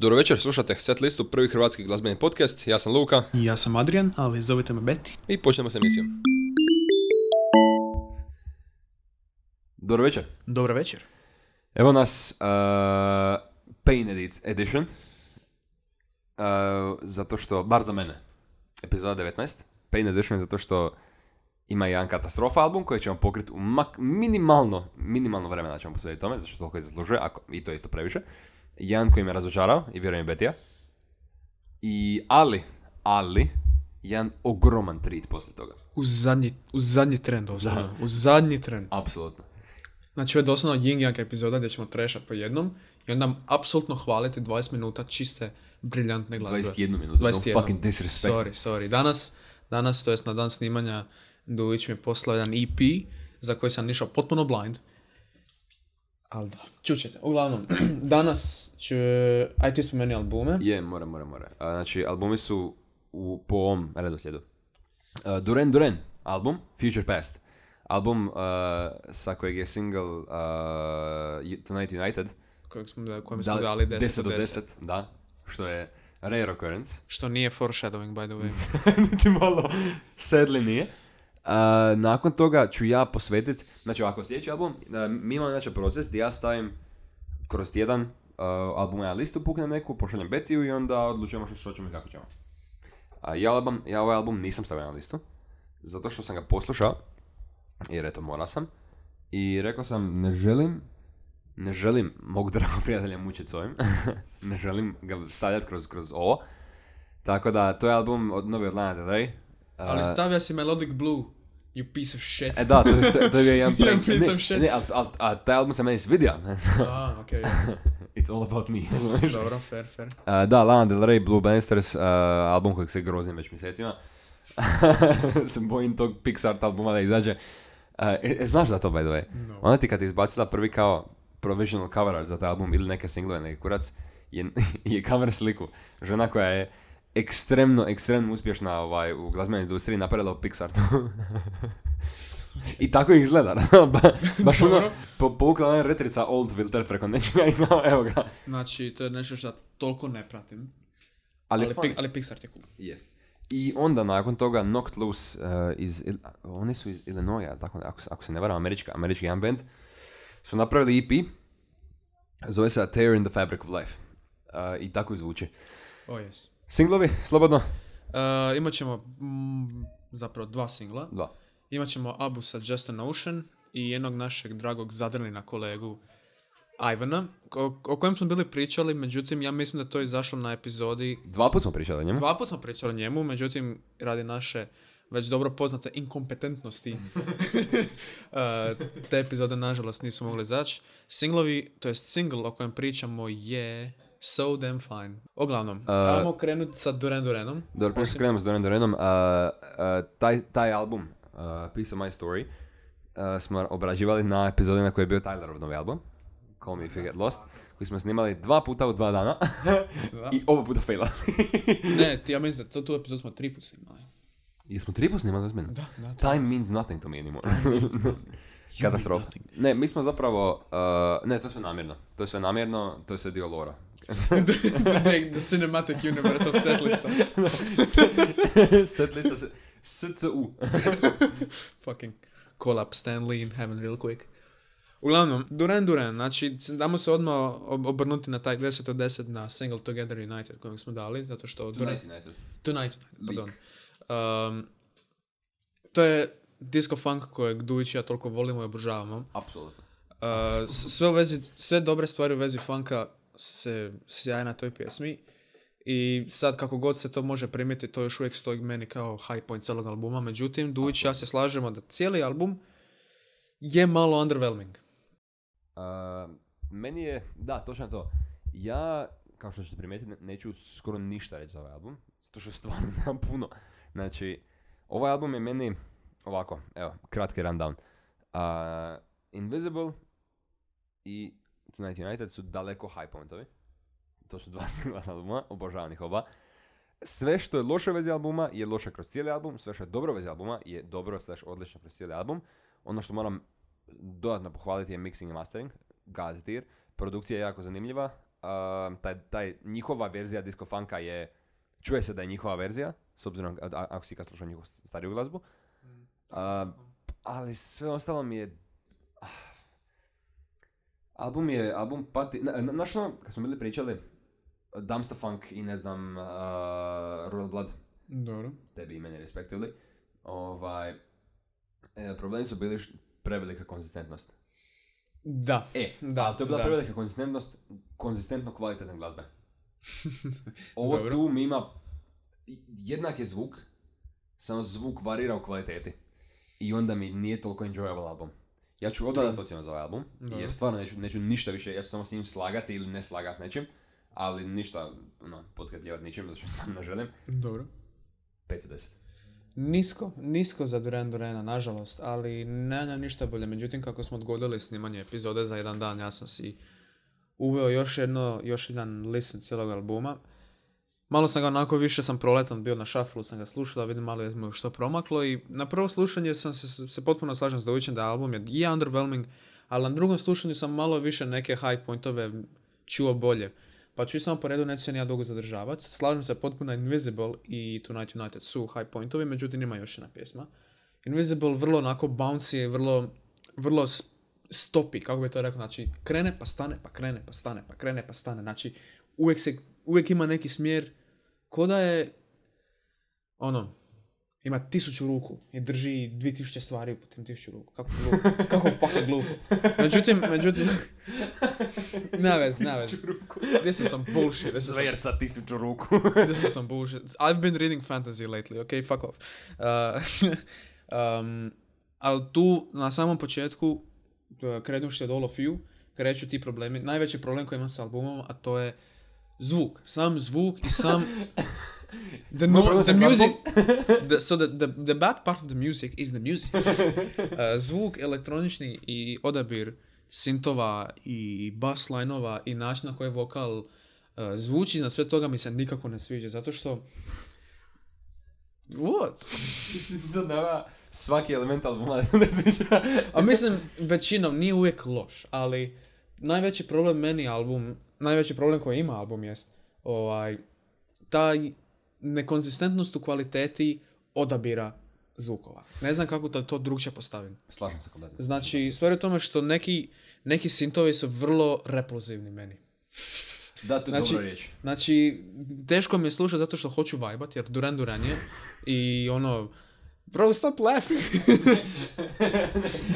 Dobro večer, slušate set listu, prvi hrvatski glazbeni podcast. Ja sam Luka I ja sam Adrian, ali zovite me Beti. i počnemo s emisijom. Dobro večer. Dobro večer. Evo nas uh, Pain Edit- Edition. Uh, zato što, bar za mene, epizoda 19. Pain Edition zato što ima jedan katastrofa album koji ćemo pokriti u mak- minimalno, minimalno vremena ćemo posvetiti tome, zato što toliko i zaslužuje, ako, i to je isto previše. Jedan koji me razočarao, i vjerujem Betija. I, ali, ali, jedan ogroman treat poslije toga. U zadnji, u zadnji tren doslovno. U zadnji tren. Apsolutno. Znači ovo je doslovno yin yang epizoda gdje ćemo trešat po jednom i onda apsolutno hvaliti 20 minuta čiste, briljantne glazbe. 21 minutu, no 21. fucking disrespect. Sorry, sorry. Danas, danas, to jest na dan snimanja, Dujić mi je poslao jedan EP za koji sam išao potpuno blind. Ali da, čućete. Uglavnom, danas ću... Aj ti spomeni albume. Je, mora, mora, mora. A, znači, albumi su u, po ovom redoslijedu. Uh, Duran Duran, album, Future Past. Album uh, sa kojeg je single uh, Tonight United. Kojeg smo, da- kojem smo dali 10 od 10. da. Što je rare occurrence. Što nije foreshadowing, by the way. Niti malo sadly nije. Nakon toga ću ja posvetiti, znači ovako sljedeći album, mi imamo znači proces gdje ja stavim kroz tjedan albuma na listu, puknem neku, pošaljem Betiju i onda odlučujemo što, ćemo i kako ćemo. Ja, album, ja ovaj album nisam stavio na listu, zato što sam ga poslušao, jer eto morao sam, i rekao sam ne želim, ne želim mog dragog prijatelja mučiti s ovim, ne želim ga stavljati kroz, kroz ovo, tako da to je album od Nove od Lana Ali stavio si Melodic Blue, you piece of shit. E da, to, to, to je bio jedan prank. piece Ne, of shit. ne, ali al, a taj album se meni svidio. A, okej. It's all about me. Dobro, fair, fair. Uh, da, Lana Del Rey, Blue Bannisters, uh, album kojeg se grozim već mjesecima. se bojim tog Pixar albuma da izađe. Uh, e, e, znaš da to, by the way? No. Ona ti kad je izbacila prvi kao provisional cover art za taj album ili neke singlove, neki kurac, je, je cover sliku. Žena koja je ekstremno, ekstremno uspješna ovaj, u glazbenoj industriji napravila u Pixartu. I tako izgleda. ba, baš ono, po, povukla ona retrica old filter preko nečega i kao, evo ga. Znači, to je nešto što toliko ne pratim. Ali, Ali. Pi- ali Pixar je cool. Je. I onda nakon toga Knocked Loose uh, iz, Il- oni su iz Illinoisa, tako, ako, ako se ne varam, američka, američki jedan band, su napravili EP, zove se A Tear in the Fabric of Life. Uh, I tako zvuči. Oh, yes. Singlovi, slobodno, Uh, imat ćemo mm, zapravo dva singla. dva. Imat ćemo Abu sa Just an Ocean i jednog našeg dragog zadrlina kolegu Ivana, o, o kojem smo bili pričali, međutim ja mislim da je to izašlo na epizodi Dva put smo pričali o njemu. Dva put smo pričali o njemu, međutim, radi naše već dobro poznate inkompetentnosti, uh, te epizode nažalost nisu mogli izaći. Singlovi, to jest single o kojem pričamo je So Damn Fine. Uglavnom, Uh, ajmo krenuti sa Duran Duranom. Dobro, prije što krenemo s Duran Duranom, uh, uh, taj, taj album, uh, Piece of My Story, uh, smo obrađivali na epizodi na kojoj je bio Tylerov novi album, Call Me If You Get Lost, koji smo snimali dva puta u dva dana Da. i oba puta faila. Ne, ti ja mislim da to, tu epizodu smo tri puta snimali. Jesmo tri puta snimali ozbiljno? Da, da. Time means nothing to me anymore. Katastrofa. Ne, mi smo zapravo, uh, ne, to je sve namjerno. To je sve namjerno, to je sve dio lora. the, the cinematic universe of setlista. Set lista se, SCU. Fucking call up Stan Lee in heaven real quick. Uglavnom, Duran Duran, znači, damo se odmah ob- obrnuti na taj 10 od 10 na Single Together United kojeg smo dali, zato što... Duran, United. Tonight, Lik. pardon. Um, to je disco funk kojeg Dujić ja toliko volimo i obožavamo. Apsolutno. Uh, sve, u vezi, sve dobre stvari u vezi funka se sjaje na toj pjesmi. I sad kako god se to može primiti, to još uvijek stoji meni kao high point cijelog albuma. Međutim, Dujić ja se slažemo da cijeli album je malo underwhelming. Uh, meni je, da, točno to. Ja, kao što ćete primijetiti, ne- neću skoro ništa reći za ovaj album, zato što stvarno nemam puno. Znači, ovaj album je meni, ovako, evo, kratki rundown. Uh, Invisible i Tonight United su daleko high pointovi. To su dva singla albuma, obožavam ih oba. Sve što je loše u vezi albuma je loše kroz cijeli album, sve što je dobro u vezi albuma je dobro slash odlično kroz cijeli album. Ono što moram dodatno pohvaliti je mixing i mastering, God tier. Produkcija je jako zanimljiva, a, taj, taj, njihova verzija disco funka je, čuje se da je njihova verzija, s obzirom a- a- ako si kad slušao njihovu stariju glazbu. A, ali sve ostalo mi je... Album je, album pati... Na, na, znaš ono, kad smo bili pričali, Dumpster Funk i ne znam, uh, Royal Blood, Dobro. tebi i meni respektivli, ovaj, e, problemi su bili prevelika konzistentnost. Da. E, Da, ali to je bila da. prevelika konzistentnost, konzistentno kvalitetne glazbe. Ovo Dobro. tu mi ima jednak je zvuk, samo zvuk varira u kvaliteti. I onda mi nije toliko enjoyable album. Ja ću odmah dati ocjenu za ovaj album, Dobro. jer stvarno neću, neću ništa više, ja ću samo s njim slagati ili ne slagati s nečim, ali ništa, ono, potkrijepljivati ničim, zato što stvarno ne želim. Dobro. 5 od 10. Nisko, nisko za Duran Durana, nažalost, ali nemam ništa bolje. Međutim, kako smo odgodili snimanje epizode za jedan dan, ja sam si uveo još jedno, još jedan listen cijelog albuma. Malo sam ga onako više sam proletan bio na šaflu, sam ga slušao, da vidim malo je što promaklo i na prvo slušanje sam se, se potpuno slažem s Dovićem da album je, je underwhelming, ali na drugom slušanju sam malo više neke high pointove čuo bolje. Pa ću samo po redu, neću se ja dugo zadržavati. Slažem se potpuno Invisible i Tonight United su high pointovi, međutim ima još jedna pjesma. Invisible vrlo onako bouncy, vrlo, vrlo stopi, kako bi to rekao, znači krene pa stane, pa krene pa stane, pa krene pa stane, znači uvijek, se, uvijek ima neki smjer, ko da je, ono, ima tisuću ruku i drži dvi tisuće stvari u tim tisuću ruku. Kako glupo, kako fucking glupo. Međutim, međutim, ne vez, ne vez. This is some bullshit. This is some, sa tisuću ruku. this is some bullshit. I've been reading fantasy lately, okay? Fuck off. Uh, um, ali tu, na samom početku, uh, krenuši od All of You, kreću ti problemi. Najveći problem koji imam sa albumom, a to je zvuk. Sam zvuk i sam... The, no, the music, the, so the, the, the bad part of the music is the music. Uh, zvuk elektronični i odabir sintova i bass lineova i način na koji vokal uh, zvuči iznad sve toga mi se nikako ne sviđa, zato što... What? Nama svaki element albuma ne sviđa. A mislim, većinom nije uvijek loš, ali najveći problem meni album, najveći problem koji ima album jest ovaj, taj nekonzistentnost u kvaliteti odabira zvukova. Ne znam kako da to drugčije postavim. Slažem se kompletno. Znači, stvar je u tome što neki, neki sintovi su vrlo repulzivni meni. Da, to je Znači- dobra riječ. Znači, teško mi je slušati zato što hoću vajbat, jer Duran Duran je. I ono, bro, stop laughing.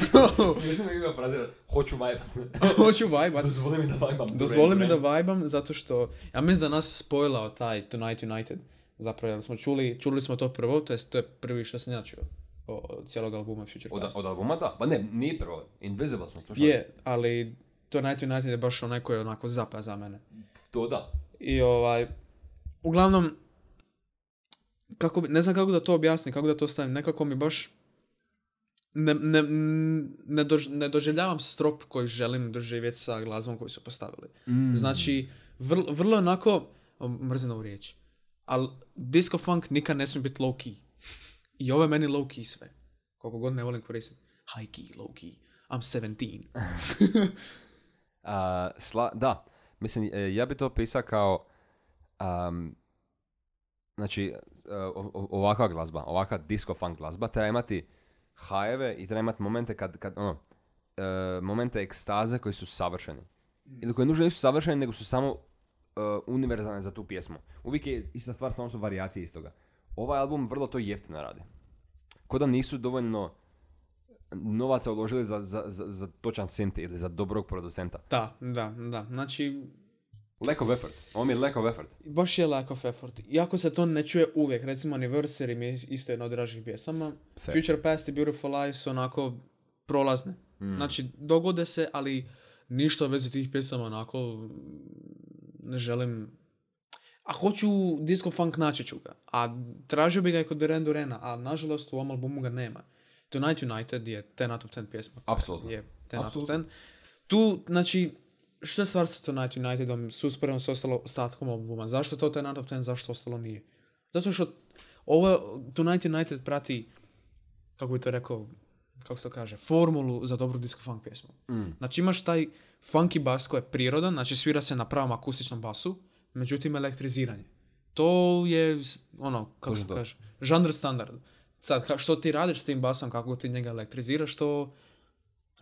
bro, Smiješno mi ga frazira, hoću vajbat. hoću vajbat. Dozvoli mi da vajbam. Dozvoli mi da vajbam zato što, ja mislim da nas spojlao taj Tonight United. Zapravo, jer smo čuli, čuli smo to prvo, to jest to je prvi što sam ja čuo o- od cijelog albuma Future Od, Past. od albuma da. Pa ne, nije prvo. Invisible smo slušali. Je, ali Tonight United je baš onaj koji je onako zapa za mene. To da. I ovaj, uglavnom, kako bi, ne znam kako da to objasnim, kako da to stavim, nekako mi baš ne, ne, ne, dož- ne doživljavam strop koji želim doživjeti sa glazbom koju su postavili. Mm. Znači, vrlo, vrlo onako, mrzim ovu riječ, ali disco funk nikad ne smije biti low key. I ovo je meni low key sve. Koliko god ne volim koristiti. High key, low key. I'm 17. A, sla, da, mislim, e, ja bi to pisao kao, am, znači, ovakva glazba, ovakva disco funk glazba treba imati hajeve i treba imati momente kad, kad ono, e, momente ekstaze koji su savršeni. Ili koji nužno nisu savršeni, nego su samo e, univerzalne za tu pjesmu. Uvijek je ista stvar, samo su varijacije istoga. Ovaj album vrlo to jeftino radi. Ko da nisu dovoljno novaca uložili za, za, za, za točan synth ili za dobrog producenta. Da, da, da. Znači, Lack of effort. Ovo mi je lack of effort. baš je lack of effort. Iako se to ne čuje uvijek, recimo Anniversary mi je isto jedna od dražih pjesama. Fair. Future Past i Beautiful Lies su onako prolazne. Mm. Znači, dogode se, ali ništa vezi tih pjesama onako ne želim... A hoću disco funk naći ću ga. A tražio bi ga i kod Duran Durana, a nažalost u ovom albumu ga nema. Tonight United je 10 out of 10 pjesma. Apsolutno. Je 10 out of Apsolutno. 10. Tu, znači, što je stvar sa Tonight Unitedom s usporedom s ostalo ostatkom albuma? Zašto to 10 out of 10, zašto ostalo nije? Zato što ovo Tonight United prati, kako bi to rekao, kako se to kaže, formulu za dobru disco funk pjesmu. Mm. Znači imaš taj funky bas koji je prirodan, znači svira se na pravom akustičnom basu, međutim elektriziranje. To je, ono, kako se kaže, žanr standard. Sad, ka- što ti radiš s tim basom, kako ti njega elektriziraš, to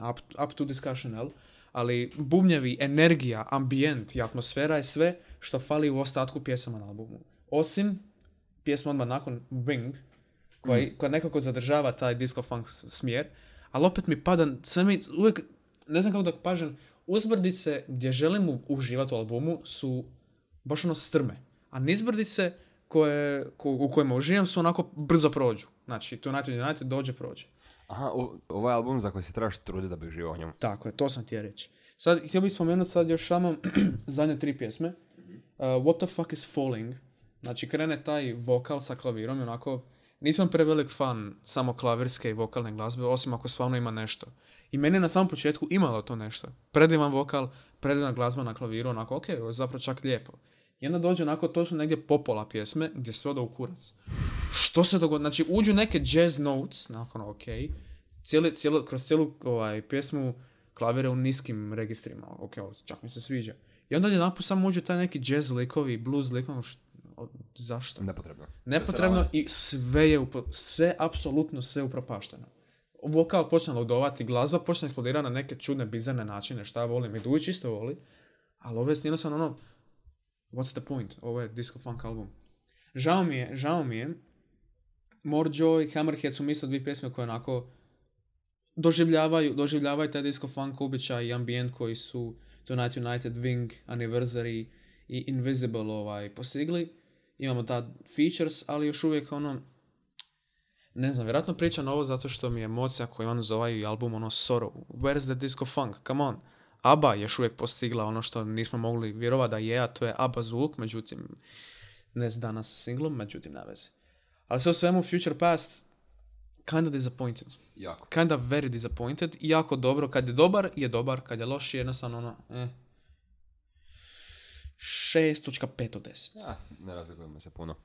up, up to discussion, jel? Ali bubnjevi, energija, ambijent i atmosfera je sve što fali u ostatku pjesama na albumu. Osim pjesma odmah nakon Wing, koja, koja nekako zadržava taj disco funk smjer, ali opet mi pada, sve mi uvijek, ne znam kako da kažem, uzbrdice gdje želim uživati u albumu su baš ono strme, a nizbrdice koje, ko- u kojima uživam su onako brzo prođu. Znači, to United United dođe, prođe. Aha, o- ovo je album za koji se trebaš truditi da bi uživao u njemu. Tako je, to sam ti reći. Sad, htio bih spomenuti sad još samo zadnje tri pjesme. Uh, What the fuck is falling? Znači, krene taj vokal sa klavirom i onako, nisam prevelik fan samo klavirske i vokalne glazbe, osim ako stvarno ima nešto. I meni je na samom početku imalo to nešto. Predivan vokal, predivna glazba na klaviru, onako, ok, ovo je zapravo čak lijepo. I onda dođe onako točno negdje popola pjesme, gdje sve ode u kurac. Što se dogodi? Znači, uđu neke jazz notes, nakon ok, cijeli, cijelo, kroz cijelu ovaj, pjesmu klavire u niskim registrima, ok, čak mi se sviđa. I onda je samo uđu taj neki jazz likovi, blues likovi, š- o, zašto? Nepotrebno. Nepotrebno i sve je, upo- sve, apsolutno sve upropašteno. Vokal počne ludovati, glazba počne eksplodirati na neke čudne, bizarne načine, šta ja volim, i Dujić isto voli, ali ovo je jednostavno ono, what's the point, ovo je disco funk album. Žao mi je, žao mi je, More Joy, Hammerhead su mi isto dvije pjesme koje onako doživljavaju, doživljavaju taj disco funk običaj i ambijent koji su Tonight United, Wing, Anniversary i Invisible ovaj, postigli. Imamo ta features, ali još uvijek ono, ne znam, vjerojatno pričam ovo zato što mi je emocija koju imam uz ovaj album ono sorrow. Where's the disco funk? Come on. ABBA je još uvijek postigla ono što nismo mogli vjerovati da je, a to je ABBA zvuk, međutim, ne s danas singlom, međutim, na veze. Ali sve u svemu, Future Past, kinda disappointed. Jako. Kinda very disappointed. I jako dobro, kad je dobar, je dobar, kad je loš, je jednostavno ono, eh. 6.5 od 10. Ja, ne razlikujemo se puno.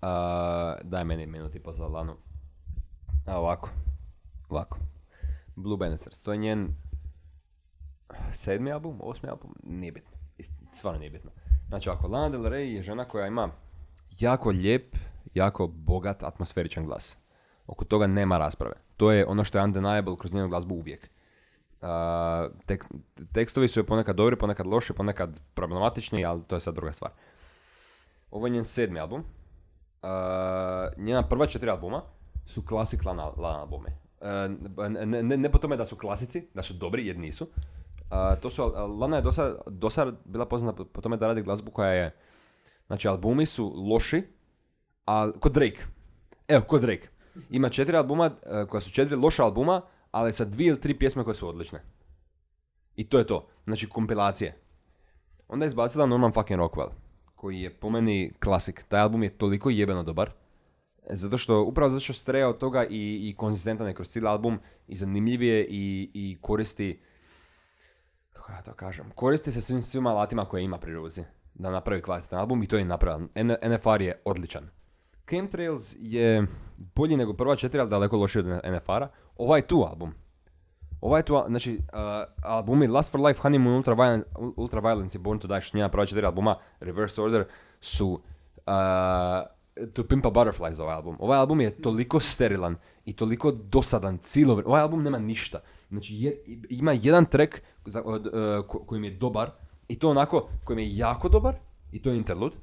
A, daj meni minut i po za Lanu. A ovako. Ovako. Blue Bannisters. To je njen sedmi album, osmi album, nije bitno. Ist- Stvarno nije bitno. Znači ovako, Lana Del Rey je žena koja ima jako lijep, jako bogat, atmosferičan glas. Oko toga nema rasprave. To je ono što je undeniable kroz njenu glazbu uvijek. A, tek- tekstovi su joj ponekad dobri, ponekad loši, ponekad problematični, ali to je sad druga stvar. Ovo je njen sedmi album. A, njena prva četiri albuma su klasik Lana, Lana albume. A, ne, ne, ne po tome da su klasici, da su dobri, jer nisu. To su, Lana je dosad, dosad bila poznata po- po tome da radi glazbu koja je, znači albumi su loši, a kod Drake. Evo, kod Drake. Ima četiri albuma, e, koja su četiri loša albuma, ali sa dvije ili tri pjesme koje su odlične. I to je to. Znači, kompilacije. Onda je izbacila Norman fucking Rockwell, koji je po meni klasik. Taj album je toliko jebeno dobar. e, Zato što, upravo zato što streja od toga i, i konzistentan je kroz cijeli album i zanimljiv je i, i koristi kako ja to kažem, koristi se svim, svim alatima koje ima pri ruci da napravi kvalitetan album i to je napravio. N- NFR je odličan. Chemtrails je bolji nego prva četiri, ali daleko lošiji od NFR-a. Ovaj tu album. Ovaj tu, znači, uh, albumi Last for Life, Honeymoon, Ultraviolence, Ultraviolence i Born to Die, što njena prva četiri albuma, Reverse Order, su uh, To Pimp a Butterfly za ovaj album. Ovaj album je toliko sterilan i toliko dosadan cijelo. Ovaj album nema ništa. Znači, ima jedan track uh, ko- koji mi je dobar i to onako, koji mi je jako dobar i to je interlude.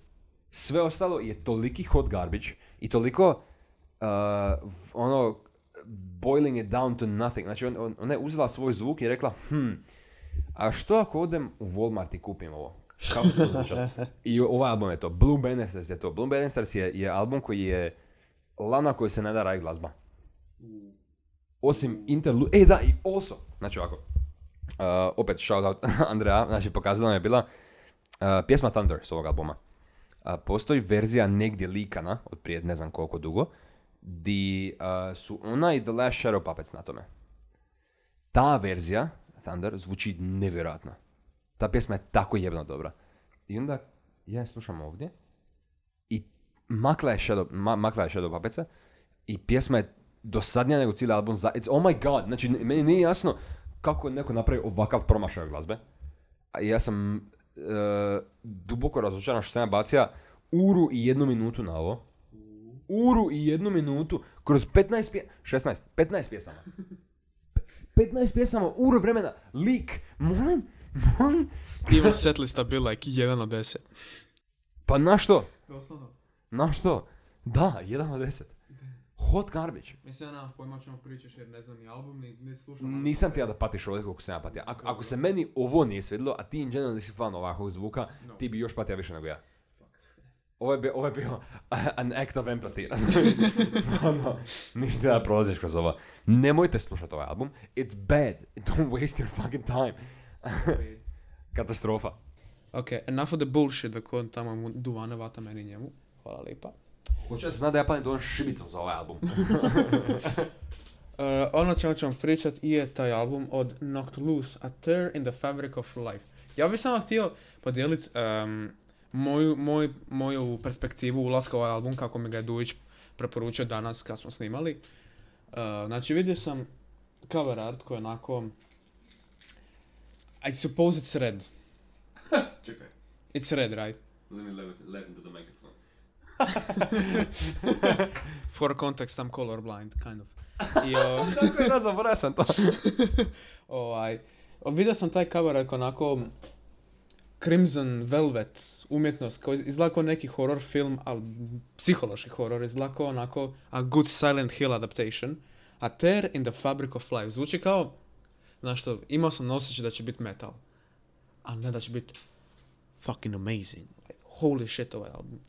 Sve ostalo je toliki hot garbage i toliko uh, ono boiling it down to nothing. Znači on, on- ona je uzela svoj zvuk i rekla hm, a što ako odem u Walmart i kupim ovo? Kako to? I ovaj album je to. Blue Bannisters je to. Blue Bannisters je, je album koji je lana koji se ne da raditi glazba. Osim interlude... E da, i also. Znači ovako. Uh, opet shout out Andrea. Znači pokazala mi je bila uh, pjesma Thunder s ovog albuma. Uh, postoji verzija negdje likana, od prije ne znam koliko dugo, di uh, su ona i The Last Shadow Puppets na tome. Ta verzija, Thunder, zvuči nevjerojatno. Ta pjesma je tako jebno dobra. I onda ja je slušam ovdje i makla je Shadow, ma, makla je Shadow Puppetsa i pjesma je dosadnija nego cijeli album. Za, it's, oh my god, znači meni nije jasno kako je neko napravio ovakav promašaj glazbe. A ja sam duboko razočaran što sam ja bacio uru i jednu minutu na ovo. Uru i jednu minutu kroz 15 pje... 16, 15 pjesama. 15 pjesama, uru vremena, lik, molim, molim. Even setlista bi like 1 od 10. Pa na što? Doslovno. Na što? Da, 1 od 10. Hot garbage. Mislim, ja nemam pojma čemu pričaš jer ne znam ni album, ni, ni slušam. Nisam ti ja da patiš ovdje koliko sam ja patio. Ako, ako se meni ovo nije svidjelo, a ti in general nisi fan ovakvog zvuka, No. ti bi još patio više nego ja. Ovo je, bio, ovo je bio an act of empathy. Stvarno, nisi ti da prolaziš kroz ovo. Nemojte slušati ovaj album. It's bad. Don't waste your fucking time. Katastrofa. ok, enough of the bullshit da ko tamo mu duvane vata meni njemu. Hvala lipa. Hoće da se zna da ja palim dovoljno šibicom za ovaj album. Uh, ono čemu ćemo pričat je taj album od Knocked Loose, A Tear in the Fabric of Life. Ja bih samo htio podijeliti um, moju, moj, moju perspektivu ulaska u ovaj album kako mi ga je Dujić preporučio danas kad smo snimali. Uh, znači vidio sam cover art koji je onako I suppose it's red. Čekaj. It's red, right? Let me laugh into the microphone. For context, I'm colorblind, kind of. I, uh, Tako je da, zaboravio sam to. Ovaj, vidio sam taj cover ako onako Crimson Velvet umjetnost, kao iz- izgleda kao neki horror film, ali psihološki horror, izgleda kao onako a good Silent Hill adaptation. A Tear in the Fabric of Life zvuči kao, znaš što, imao sam osjećaj da će biti metal, ali ne da će biti fucking amazing. Like, holy shit ovaj album.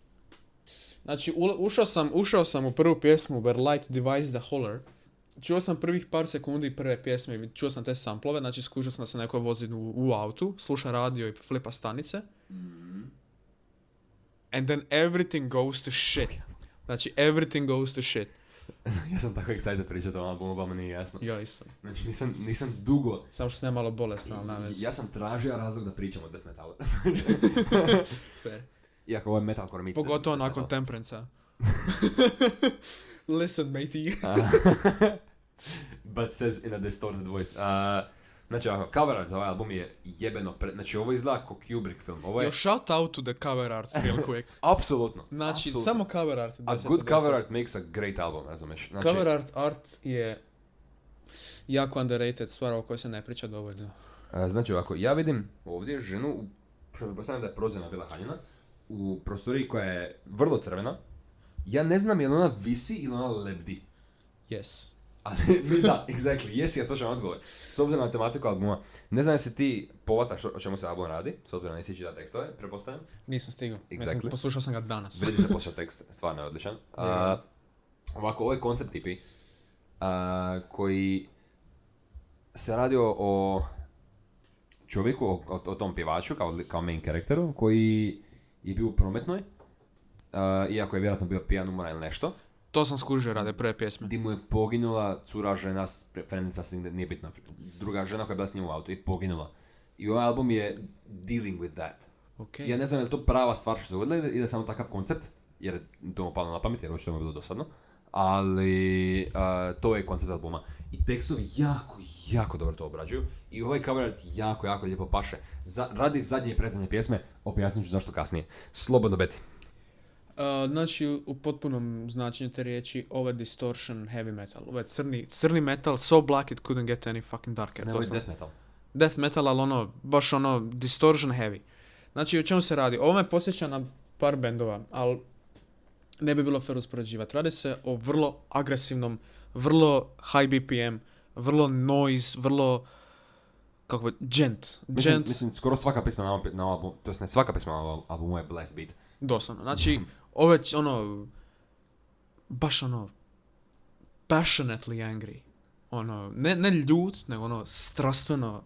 Znači, ušao sam, ušao sam u prvu pjesmu Where Light Divides the Holler. Čuo sam prvih par sekundi prve pjesme, i čuo sam te samplove, znači skužio sam da se neko vozi u, u autu, sluša radio i flipa stanice. And then everything goes to shit. Znači, everything goes to shit. ja sam tako excited pričati o albumu, ba mi nije jasno. Ja isam. Znači nisam, nisam dugo, Samo što sam ja malo bolesna, ali ja sam tražio razlog da pričam o death metalu. Iako ovo je metalcore mit. Pogotovo metal. nakon Temperanca. Listen, matey. But says in a distorted voice. Uh, znači, ovako, cover art za ovaj album je jebeno pre... Znači, ovo izgleda kao Kubrick film. Ovo je... Yo, shout out to the cover art real quick. Apsolutno. Znači, apsolutno. samo cover art. A 10 good od cover 10. art makes a great album, razumeš? Znači, Cover art, art je jako underrated stvar o kojoj se ne priča dovoljno. a, znači ovako, ja vidim ovdje ženu, što pretpostavljam da je prozirna bila haljena, u prostoriji koja je vrlo crvena. Ja ne znam je li ona visi ili ona lebdi. Yes. Ali, da, exactly, jesi je točan odgovor. S obzirom na tematiku albuma, ne znam jesi ti povataš o čemu se album radi, s obzirom na nisi čitao tekstove, pretpostavljam. Nisam stigao. Exactly. poslušao sam ga danas. Vidi se poslušao tekst, stvarno je odličan. A, ovako, ovo je koncept tipi, a, koji se radi o, o čovjeku, o, o, tom pjevaču kao, kao main karakteru, koji je bio u prometnoj, a, iako je vjerojatno bio pijan umoran ili nešto, To sam skužio rade prve pjesme. di mu je poginula cura žena, njim, nije bitna, druga žena koja je bila s njim u autu i poginula. I ovaj album je dealing with that. Ok. Ja ne znam je li to prava stvar što se dogodila ili je samo takav koncept, jer to mu palo na pamet, jer očito mu je bilo dosadno. Ali a, to je koncept albuma. I tekstovi jako, jako dobro to obrađuju. I ovaj cover art jako, jako lijepo paše. Za, radi zadnje i predzadnje pjesme, objasnit ću zašto kasnije. Slobodno beti. Uh, znači, u- potpunom značenju te riječi, ovo je distortion heavy metal. Ovo je crni, crni metal, so black it couldn't get any fucking darker. Ne, ovo je death metal. death metal, ali ono, baš ono, distortion heavy. Znači, o čemu se radi? Ovo me posjeća na par bendova, ali ne bi bilo fair uspoređivati. Radi se o vrlo agresivnom, vrlo high BPM, vrlo noise, vrlo, kako bi, gent. Mislim, gent, mislim, skoro svaka pisma na na albumu, to jest ne svaka pisma na albumu je blast beat. doslovno. Znači, je č- ono, baš ono, passionately angry. Ono, ne, ne ljut, nego ono, strastveno,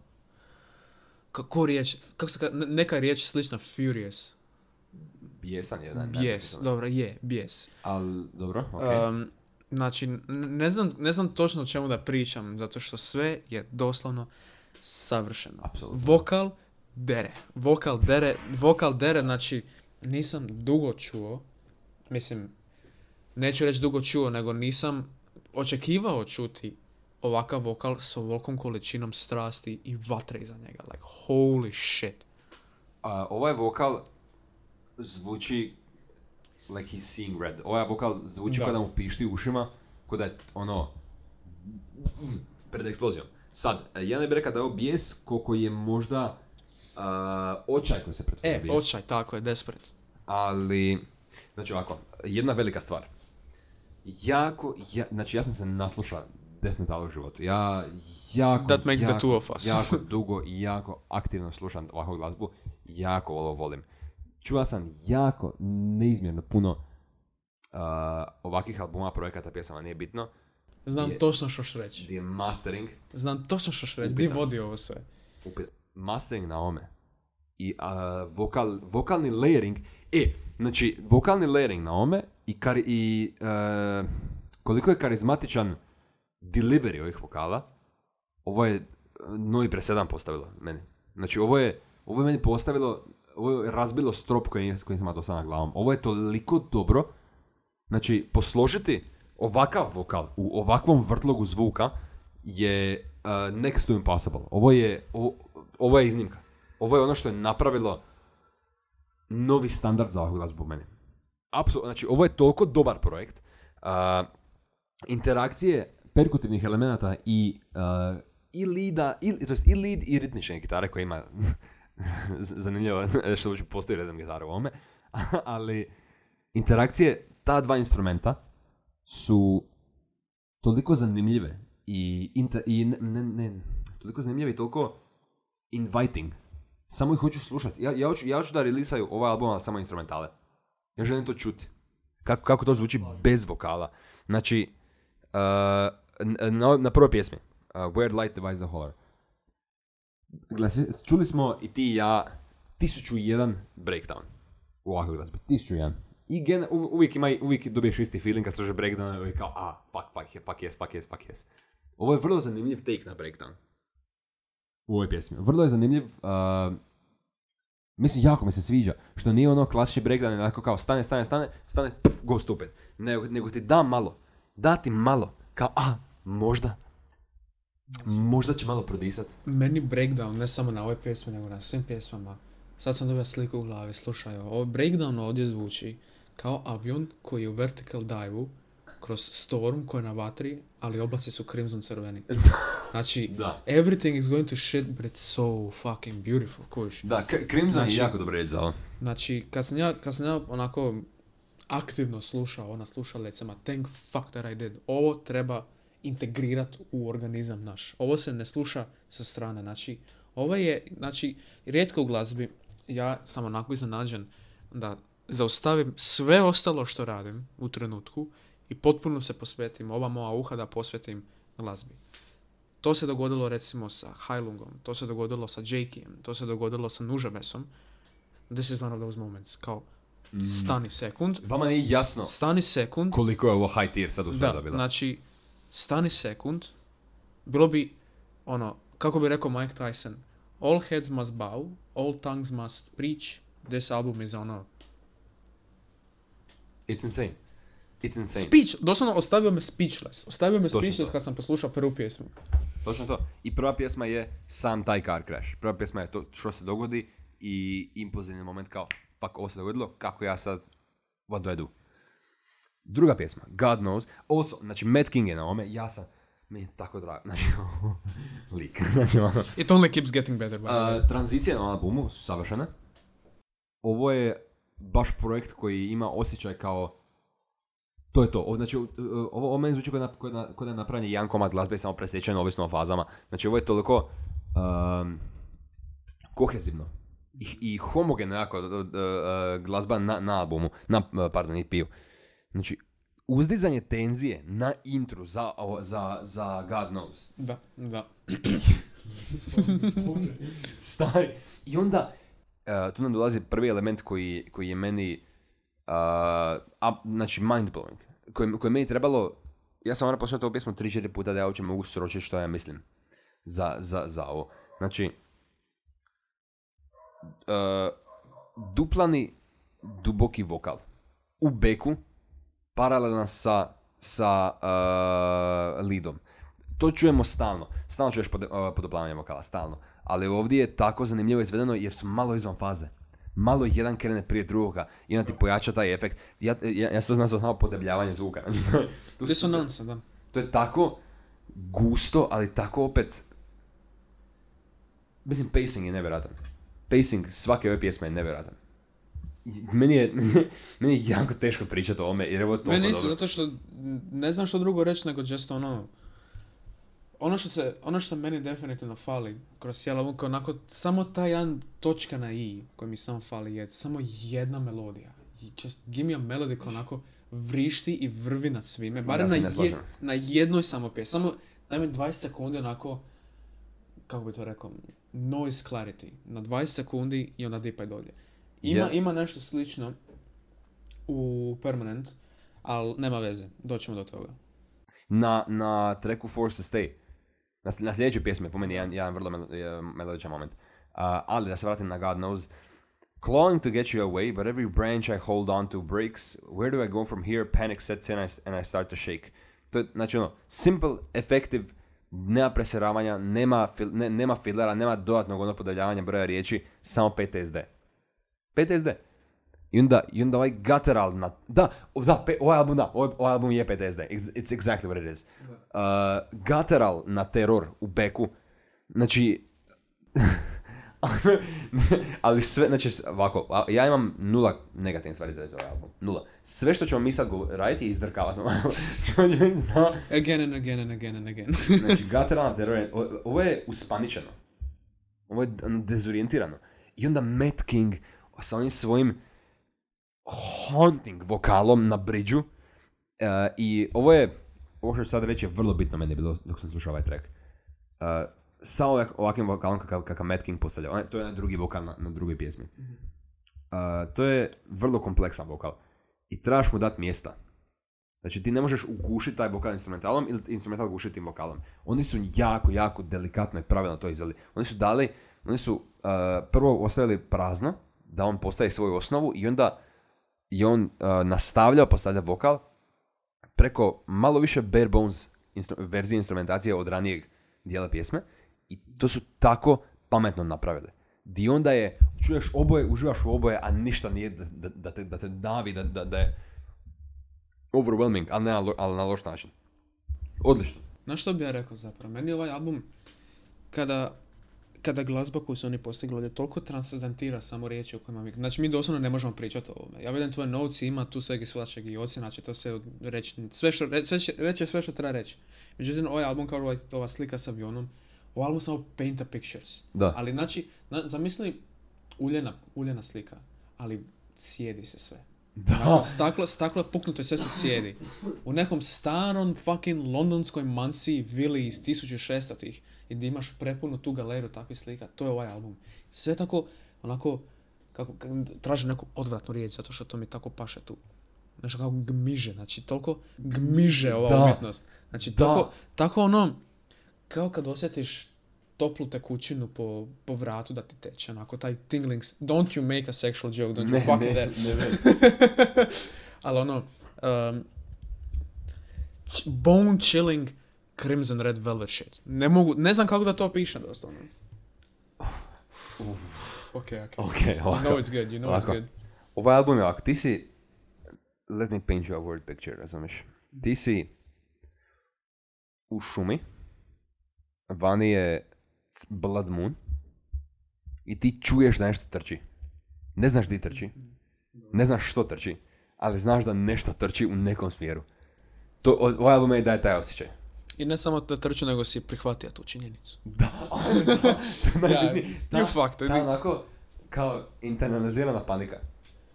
kako riječ, kako se ka, ne- neka riječ slična furious. Bijesan je, ne, ne, Bijes, dobro, je, bijes. Ali, dobro, okej. Um, znači, ne znam, ne znam točno o čemu da pričam, zato što sve je doslovno savršeno. Apsolutno. Vokal dere. Vokal dere, vokal dere, znači, nisam dugo čuo, mislim, neću reći dugo čuo, nego nisam očekivao čuti ovakav vokal s ovolikom količinom strasti i vatre iza njega. Like, holy shit. A, ovaj vokal zvuči like he's seeing red. Ovaj vokal zvuči Da. kao da mu pišti u ušima, kao da je ono pred eksplozijom. Sad, ja ne bih rekao da je ovo bijes koliko je možda a, očaj koji se pretvori E, bijes. očaj, tako je, desperate. Ali, znači ovako, jedna velika stvar. Jako, ja, znači ja sam se naslušao death metalu u životu. Ja jako, That makes the jako, two of us. jako dugo i jako aktivno slušam ovakvu glazbu. Jako ovo volim. Čuo sam jako neizmjerno puno uh, ovakvih albuma, projekata, pjesama, nije bitno. Znam Je- točno što ću reći. Gdje je mastering, Znam točno što ću reći. Di Upitan. vodi ovo sve? upit- mastering na ome. I a, vokal, vokalni layering, e, znači, vokalni layering na ome i, kari, i e, koliko je karizmatičan delivery ovih vokala, ovo je e, novi presedan postavilo meni. Znači, ovo je, ovo je meni postavilo, ovo je razbilo strop koji, koji sam do sada na glavom. Ovo je toliko dobro, znači, posložiti ovakav vokal u ovakvom vrtlogu zvuka je uh, next to impossible. Ovo je, ovo, ovo je iznimka. Ovo je ono što je napravilo novi standard za ovakvu glazbu meni. Apsolutno, znači ovo je toliko dobar projekt. Uh, interakcije perkutivnih elemenata i uh, i lida, i, to jest i lead i ritmične gitare koje ima zanimljivo što uopće postoji redom gitara u ovome, ali interakcije ta dva instrumenta su toliko zanimljive i, inte, i ne, ne, ne, toliko zanimljive i toliko inviting. Samo ih hoću slušati. Ja, ja, hoću, ja hoću da releasaju ovaj album, ali samo instrumentale. Ja želim to čuti. Kako, kako to zvuči bez vokala. Znači, uh, na, na prvoj pjesmi, uh, Where Light Divides the Holler. Gle, svi- čuli smo i ti i ja 1001 breakdown u ovakvoj glazbi. 1001. I gen, u- uvijek, ima, uvijek dobiješ isti feeling kad slušaš breakdown i kao, a, fuck, fuck, fuck yes, fuck yes, fuck yes. Ovo je vrlo zanimljiv take na breakdown. U ovoj pjesmi. Vrlo je zanimljiv, uh, mislim, jako mi se sviđa, što nije ono klasični breakdown, onako kao stane, stane, stane, stane, pf, go stupid. Nego, nego ti da malo, da ti malo, kao, a, možda, možda će malo prodisat. Meni breakdown, ne samo na ovoj pjesmi, nego na svim pjesmama. Sad sam dobio sliku u glavi, slušaj, ovo breakdown ovdje zvuči kao avion koji je u vertical dive kroz storm koji je na vatri, ali oblaci su crimson crveni. Znači, Da. everything is going to shit, but it's so fucking beautiful, kužiš. Da, K- Crimson Znači- je jako dobro riječ za ovo. Znači, kad sam ja, kad sam ja onako aktivno slušao na slušalicama, thank fuck that I did. Ovo treba integrirati u organizam naš. Ovo se ne sluša sa strane. Znači, ovo je, znači, rijetko u glazbi, ja sam onako iznenađen da zaustavim sve ostalo što radim u trenutku i potpuno se posvetim, ova moja uha da posvetim glazbi. To se dogodilo recimo sa Hajlungom, to se dogodilo sa Jakeyem, to se dogodilo sa Nužabesom. This is one of those moments. Kao, stani sekund, Vama nije jasno stani sekund, koliko je ovo high tier sad uspio da, dobila. znači, stani sekund, bilo bi, ono, kako bi rekao Mike Tyson, all heads must bow, all tongues must preach, this album is ono, It's insane. It's insane. speech, doslovno ostavio me speechless, ostavio me Točno speechless to. kad sam poslušao prvu pjesmu. Točno to. I prva pjesma je sam taj car crash. Prva pjesma je to što se dogodi i impulzivni moment kao, fuck, ovo se dogodilo, kako ja sad, what do I do? Druga pjesma, God Knows. Also, znači, Matt King je na ome, ja sam, mi je tako drago, znači, lik. znači, ono, It only keeps getting better, by the way. Uh, tranzicije na albumu su savršene. Ovo je baš projekt koji ima osjećaj kao to je to. Znači, ovo, ovo meni zvuči kao da, je napravljen jedan komad glazbe samo presječen ovisno o fazama. Znači ovo je toliko um, kohezivno i, i homogeno jako uh, uh, glazba na, na albumu, na, pardon, i piju. Znači, uzdizanje tenzije na intru za, ovo- za, za God Knows. Da, da. Staj. I onda, uh, tu nam dolazi prvi element koji, koji je meni, uh, a, znači, mind-blowing. Koji, koji je meni trebalo, ja sam moram poslušati ovu pjesmu 3-4 puta da ja uopće mogu sročiti što ja mislim za, za, za ovo. Znači, uh, duplani duboki vokal u beku paralelan sa, sa uh, lidom. To čujemo stalno. Stalno čuješ pod, uh, podoplavanje vokala, stalno. Ali ovdje je tako zanimljivo izvedeno jer su malo izvan faze. Malo jedan krene prije drugoga i onda ti pojača taj efekt. Ja, ja, ja sam to znam samo podebljavanje zvuka. Tu su- Disonansa, da. to je tako gusto, ali tako opet... Mislim, pacing je nevjerojatan. Pacing svake ove pjesme je nevjerojatan. Meni je, meni je jako teško pričati o ovome, jer je ovo toliko Meni isto, dobro. zato što ne znam što drugo reći nego just ono... Ono što, se, ono što meni definitivno fali kroz cijela muka, onako, samo ta jedan točka na i koji mi samo fali je samo jedna melodija. Just give me a melody koja onako vrišti i vrvi nad svime. Barem Ja na, je- na jednoj samo pjesmi. Samo, daj mi 20 sekundi onako, kako bi to rekao, noise clarity. Na 20 sekundi i onda dipaj dolje. Ima, Ja. ima nešto slično u Permanent, ali nema veze, doćemo do toga. Na, na treku Force to Stay, na, na sljedećoj pjesmi, po meni jedan, jedan vrlo melodičan moment. Uh, ali da se vratim na God Knows, Clawing to get you away, but every branch I hold on to breaks. Where do I go from here? Panic sets in and I, and I start to shake. To je, znači ono, simple, effective, nema preseravanja, nema, fil, ne, nema filera, nema dodatnog ono podavljavanja broja riječi, samo PTSD. PTSD. I onda, i onda ovaj guttural na... Da, da, pe, ovaj album, da, ovaj, ovaj album je PTSD. It's, it's exactly what it is. Uh, guttural na teror u beku. Znači... ali sve, znači, ovako, ja imam nula negativnih stvari za ovaj album. Nula. Sve što ćemo mi sad raditi je izdrkavati. Zna- Again and again and again and again. Znači, guttural na teror ovo je uspaničeno. Ovo je ono, dezorijentirano. I onda Matt King sa onim svojim haunting vokalom na bridžu. E, I ovo je, ovo što ću sad reći je vrlo bitno meni bilo dok sam slušao ovaj track. E, sa ovak- ovakvim vokalom kakav, kakav Matt King postavlja. To je onaj drugi vokal na, na drugoj pjesmi. E, to je vrlo kompleksan vokal. I trebaš mu dati mjesta. Znači ti ne možeš ugušiti taj vokal instrumentalom ili instrumental gušiti tim vokalom. Oni su jako, jako delikatno i pravilno to izveli. Oni su dali, oni su uh, prvo ostavili prazno, da on postaje svoju osnovu i onda i on uh, nastavljao postavljati vokal preko malo više bare bones instru- verzije instrumentacije od ranijeg dijela pjesme i to su tako pametno napravili. Di onda je, čuješ oboje, uživaš u oboje, a ništa nije da, da, da te, da te davi, da, da, je overwhelming, ali, ne ali na loš način. Odlično. Znaš što bi ja rekao zapravo? Meni ovaj album, kada, kada glazba koju su oni postigli ovdje toliko transcendentira samo riječi o kojima mi... Znači mi doslovno ne možemo pričati o ovome. Ja vidim tvoje notes ima tu sveg i svačeg i ocjena će to sve reći. Sve što, re- sve reći sve što treba reći. Međutim, ovaj album kao ovaj, ova slika s avionom, ovaj album samo paint a pictures. Da. Ali znači, na, zamisli uljena, uljena slika, ali cijedi se sve. Onako, staklo, staklo je puknuto i sve se cijedi. U nekom starom fucking londonskoj mansi vili iz 1600-ih i gdje imaš prepunu tu galeriju takvih slika, to je ovaj album. Sve tako, onako, kako, kako tražim neku odvratnu riječ zato što to mi tako paše tu. Nešto kao gmiže, znači toliko gmiže ova Da. umjetnost. Znači Da. tako, tako ono, kao kad osjetiš toplu tekućinu po, po vratu da ti teče, onako taj tingling, don't you make a sexual joke, don't you Ne, fucking ne, dare. ne, ne. Ali ono, um, bone chilling crimson red velvet shit. Ne mogu, ne znam kako da to pišem doslovno. Ok, ok. Ok, You know ovako. it's good, you know Ovako. it's good. Ovaj album je ovako, ti si, let me paint you a word picture, razumiješ? Ti si u šumi, vani je blood moon i ti čuješ da nešto trči. Ne znaš di trči, ne znaš što trči, ali znaš da nešto trči u nekom smjeru. To, ovaj album je daje taj osjećaj. I ne samo da trči, nego si prihvatio tu činjenicu. Da, ali da, to je najbitnije. you fucked. Ta onako, kao internalizirana panika.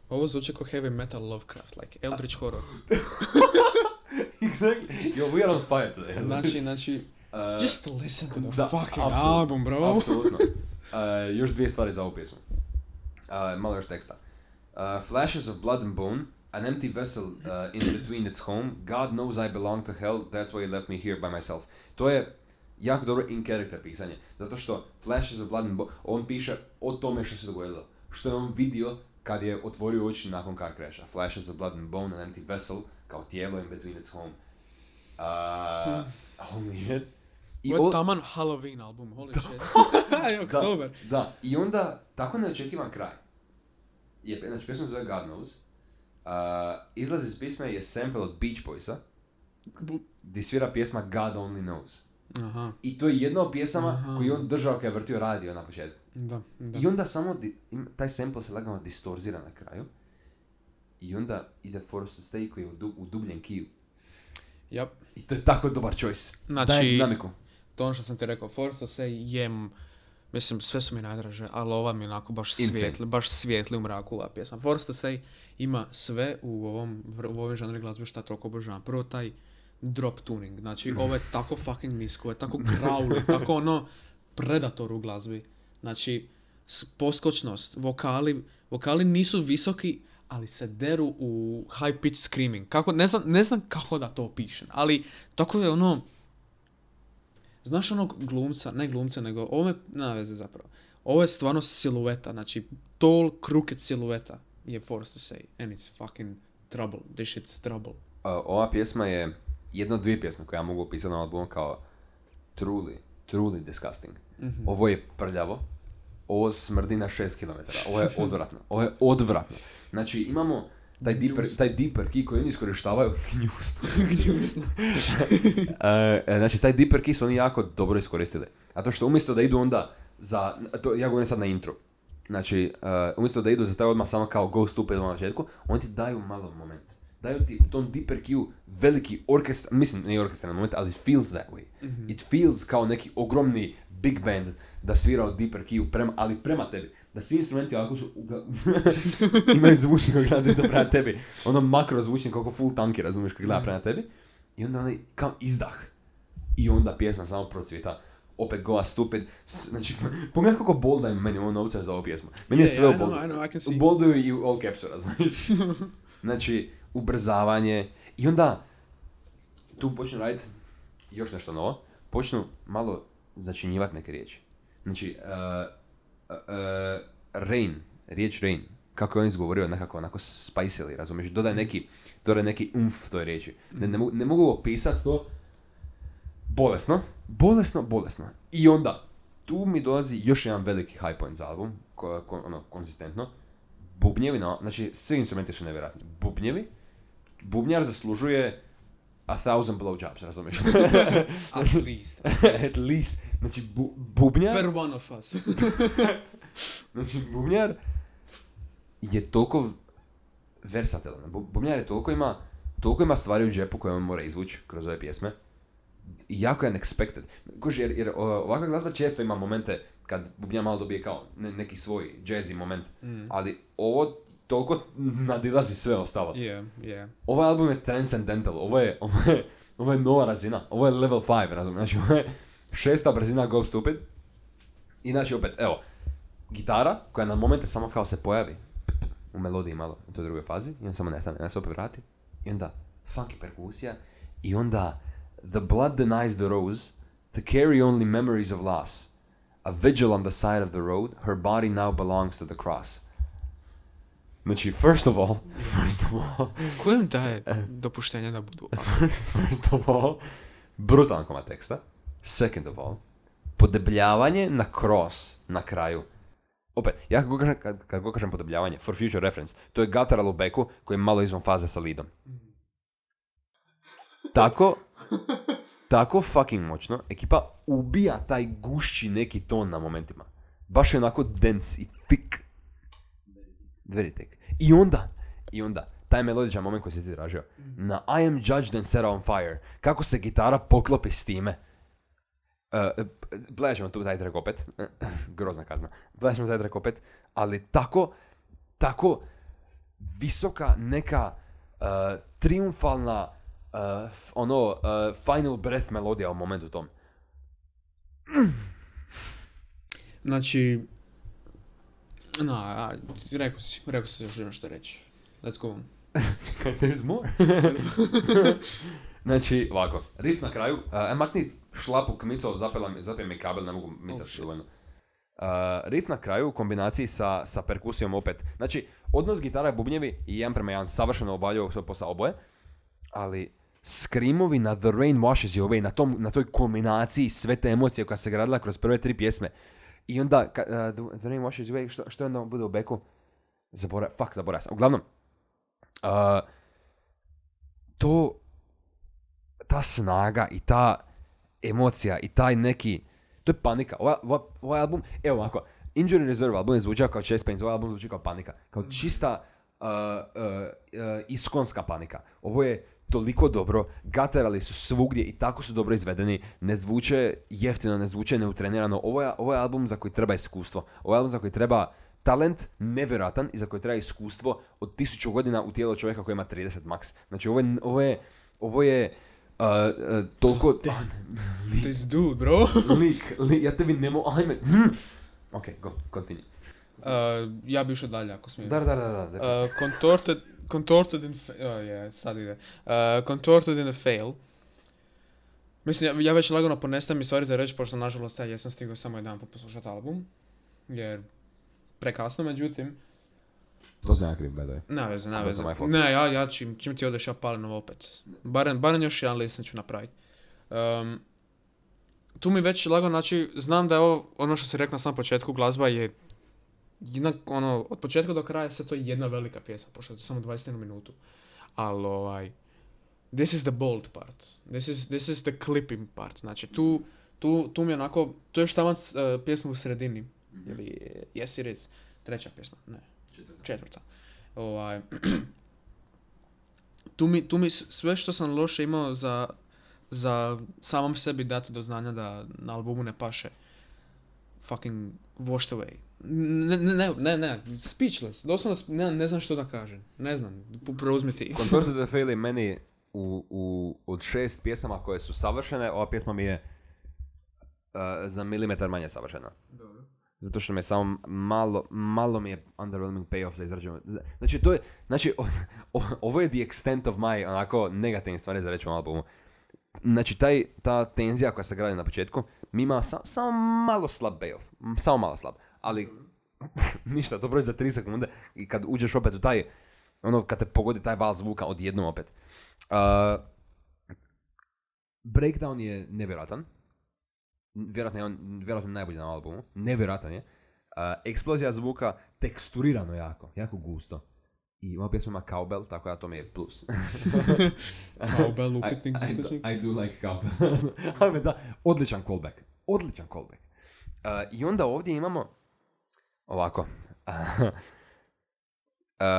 Ovo zvuči kao heavy metal Lovecraft, like Eldritch horror. exactly. Yo, we are on fire today. Znači, znači, Uh, just listen to the da, fucking apsolutno, album, bro. Apsolutno. Uh, još dvije stvari za ovu pjesmu. Uh, malo još teksta. Uh, flashes of blood and bone, an empty vessel uh, in between its home. God knows I belong to hell, that's why he left me here by myself. To je jako dobro in character pisanje. Zato što flashes of blood and bone, on piše o tome što se dogodilo. Što je on vidio kad je otvorio oči nakon car crasha. Flashes of blood and bone, an empty vessel, kao tijelo in between its home. Uh, Holy shit. I Ovo je o- taman Halloween album, holy shit. Oktober. Da, i onda, tako neočekivan kraj. Je, znači, pjesma se zove God Knows. Uh, izlaz iz pisme je sample od Beach Boysa, gdje svira pjesma God Only Knows. Aha, I to je jedna od pjesama Aha. koju je on držao kad je vrtio radio na početku. da, da. I onda samo, di- taj sample se lagano distorzira na kraju. I onda ide Forest Stay koji je u, du- u dubljen kiju. Yep. I to je tako dobar choice. Znači- Daje dinamiku. To ono što sam ti rekao, Forza se jem, mislim, sve su mi najdraže, ali ova mi je onako baš svijetli, baš svijetli u mraku ova pjesma. Forza se ima sve u ovom, u ovoj žanri glazbe šta toliko obožavam. Prvo taj drop tuning, znači ovo je tako fucking nisko, je tako growly, tako ono predator u glazbi. Znači, poskočnost, vokali, vokali nisu visoki, ali se deru u high pitch screaming. Kako, ne znam, ne znam kako da to opišem, ali tako je ono, Znaš onog glumca, ne glumca, nego ovo me nema veze zapravo. Ovo je stvarno silueta, znači tall, crooked silueta je forced to say. And it's fucking trouble. This shit's trouble. Ova pjesma je jedna od dvije pjesme koje ja mogu opisati na albumu kao truly, truly disgusting. Ovo je prljavo, ovo smrdi na 6 km, ovo je odvratno, ovo je odvratno. Znači imamo taj deeper, taj deeper key koji oni iskorištavaju, gnjusno. Gnjusno. E, e, znači, taj deeper key su oni jako dobro iskoristili. A to što umjesto da idu onda za, to, ja govorim sad na intro, znači, e, umjesto da idu za taj odmah samo kao go stupid na početku, oni ti daju malo moment. Daju ti u tom deeper keyu veliki orkestar, mislim, ne orkestralni moment, ali it feels that way. It feels kao neki ogromni big band da svira u deeper keyu, prema, ali prema tebi. Da svi instrumenti ovako su, ugla- imaju zvučnik koji gleda da prema tebi. Ono makro zvučnik kako full tanki, razumiješ, koji gleda prema tebi. I onda onaj kao izdah. I onda pjesma samo procvita. Opet Goa Stupid. S- Znači, pogledaj kako bolda meni ovo novca za ovu pjesmu. Meni je Yeah, sve yeah, u know, boldu. I know, I can see. U boldu i u all capsu, razumiješ? znači, ubrzavanje. I onda, tu počnu raditi još nešto novo. Počnu malo začinjivati neke riječi. Znači, uh, rain, riječ rain, kako je on izgovorio nekako onako spicily, razumiješ? Dodaj neki, dodaj neki umf toj riječi. Ne, ne, ne mogu opisati to bolesno, bolesno, bolesno. I onda, tu mi dolazi još jedan veliki high point za album, ko, ko- ono, konzistentno. Bubnjevi, na, znači, svi instrumenti su nevjerojatni. Bubnjevi, bubnjar zaslužuje a thousand blowjobs, razumiješ? At least. At least. Znači, bu, bubnjar... Per one of us. Znači, bubnjar je toliko versatilan. Bu- Bubnjar je toliko ima, toliko ima stvari u džepu koje on mora izvući kroz ove pjesme. Jako je unexpected. Kuži, jer, jer ovakva glazba često ima momente kad bubnjar malo dobije kao ne- neki svoj jazzy moment. Ali ovo toliko nadilazi sve ostalo. yeah, yeah. Ovaj album je transcendental, ovo je, ovo je, ovo je nova razina, ovo je level 5, razumiješ, znači ovo je šesta brzina Go Stupid. I znači opet, evo, gitara koja na momente samo kao se pojavi u melodiji malo u toj drugoj fazi i on samo nestane, onda se opet vrati i onda funky perkusija i onda The blood denies the rose to carry only memories of loss. A vigil on the side of the road, her body now belongs to the cross. Znači, first of all, first of all, Ko im daje dopuštenje da budu? First of all, brutalan komad teksta. Second of all, podebljavanje na cross na kraju. Opet, ja kako kažem, kad, kad god kažem podebljavanje, for future reference, to je gataral u beku koji je malo izvan faze sa lidom. Tako, tako fucking moćno, ekipa ubija taj gušći neki ton na momentima. Baš je onako dense i thick. Very thick. I onda, i onda, taj melodičan moment koji si ti tražio, na I am judged and set on fire, kako se gitara poklopi s time. Uh, gledat ćemo tu taj track opet, grozna kazna, gledat ćemo taj track opet, ali tako, tako visoka neka uh, triumfalna ono, final breath melodija u momentu tom. Znači, no, a, rekao si, rekao si još nešto reći. Let's go on. There's more. znači, ovako, riff na kraju, uh, e, makni šlapu kmicao, zapela mi, zapije mi kabel, ne mogu micati Oh, dovoljno. Uh, riff na kraju u kombinaciji sa, sa perkusijom opet. Znači, odnos gitara i bubnjevi i jedan prema jedan savršeno obavljaju svoj posao oboje, ali skrimovi na The Rain Washes You Away, na, tom, na toj kulminaciji sve te emocije koja se gradila kroz prve tri pjesme. I onda, ka, uh, the, the Rain Washes Away, što, što onda bude u beku? Zaborav, fuck, zaboravio sam. Uglavnom, uh, to, ta snaga i ta emocija i taj neki, to je panika. Ovaj, ovaj, ovaj album, evo ovako, Injury Reserve album je zvučao kao Chest Pains, ovaj album zvuči kao panika. Kao čista uh, uh, iskonska panika. Ovo je toliko dobro, gaterali su svugdje i tako su dobro izvedeni, ne zvuče jeftino, ne zvuče neutrenirano. Ovo je, ovo je album za koji treba iskustvo. Ovo je album za koji treba talent nevjerojatan i za koji treba iskustvo od tisuću godina u tijelo čovjeka koji ima 30 max. Znači ovo je, ovo je, ovo je uh, uh, toliko... This dude, bro. lik, lik, ja tebi nemo, ajme, hm. Ok, go, continue. Uh, ja bi išao dalje ako smijem. Da, da, da, da. da. Uh, contorted, contorted in... Fa- oh, je, sad ide. Uh, contorted in a fail. Mislim, ja, ja već lagano ponestajem mi stvari za reći, pošto nažalost ja jesam stigao samo jedan put poslušati album. Jer prekasno, međutim, to sam ja kriv, by the way. ne veze, ne Onda veze. to my fault. Ne, ja, ja čim, čim ti odeš, ja palim ovo opet. Barem, barem još jedan listen ću napraviti. Um, tu mi već lagano, znači, znam da je ovo, ono što si rekao na samom početku, glazba je jedna, ono, od početka do kraja sve to je jedna velika pjesma, pošto je to samo 21 minutu. Ali, ovaj, this is the bold part. This is, this is the clipping part. Znači, tu, tu, tu mi je onako, to je tamo uh, pjesma u sredini. Ili, yes it is. Treća pjesma, ne. Četvrta. Ovaj, tu, mi, tu mi sve što sam loše imao za, za samom sebi dati do znanja da na albumu ne paše fucking washed away. Ne, ne, ne, ne, speechless. Doslovno ne, ne znam što da kažem. Ne znam, pu- preuzmi ti. Contorted the Fail je meni u, u, od šest pjesama koje su savršene, ova pjesma mi je uh, za milimetar manje savršena. Zato što mi je samo malo, malo mi je underwhelming payoff za izrađenu. Znači, to je, znači, o- o- ovo je the extent of my, onako, negativnih stvari za reći u albumu. Znači, taj, ta tenzija koja se gradi na početku, mi ima sa- samo malo slab payoff. Samo malo slab. Ali, ništa, to prođe za 3 sekunde i kad uđeš opet u taj, ono, kad te pogodi taj val zvuka odjednom opet. Uh, breakdown je nevjerojatan. Vjerojatno je on vjerojatno najbolji na albumu. Nevjerojatan je. Uh, eksplozija zvuka teksturirano jako, jako gusto. I ova pjesma ima cowbell, tako da to mi je plus. Cowbell, I, upitnik, I, zaštićnik. do, I do like cowbell. Ali da, odličan callback. Odličan callback. Uh, I onda ovdje imamo ovako. Uh,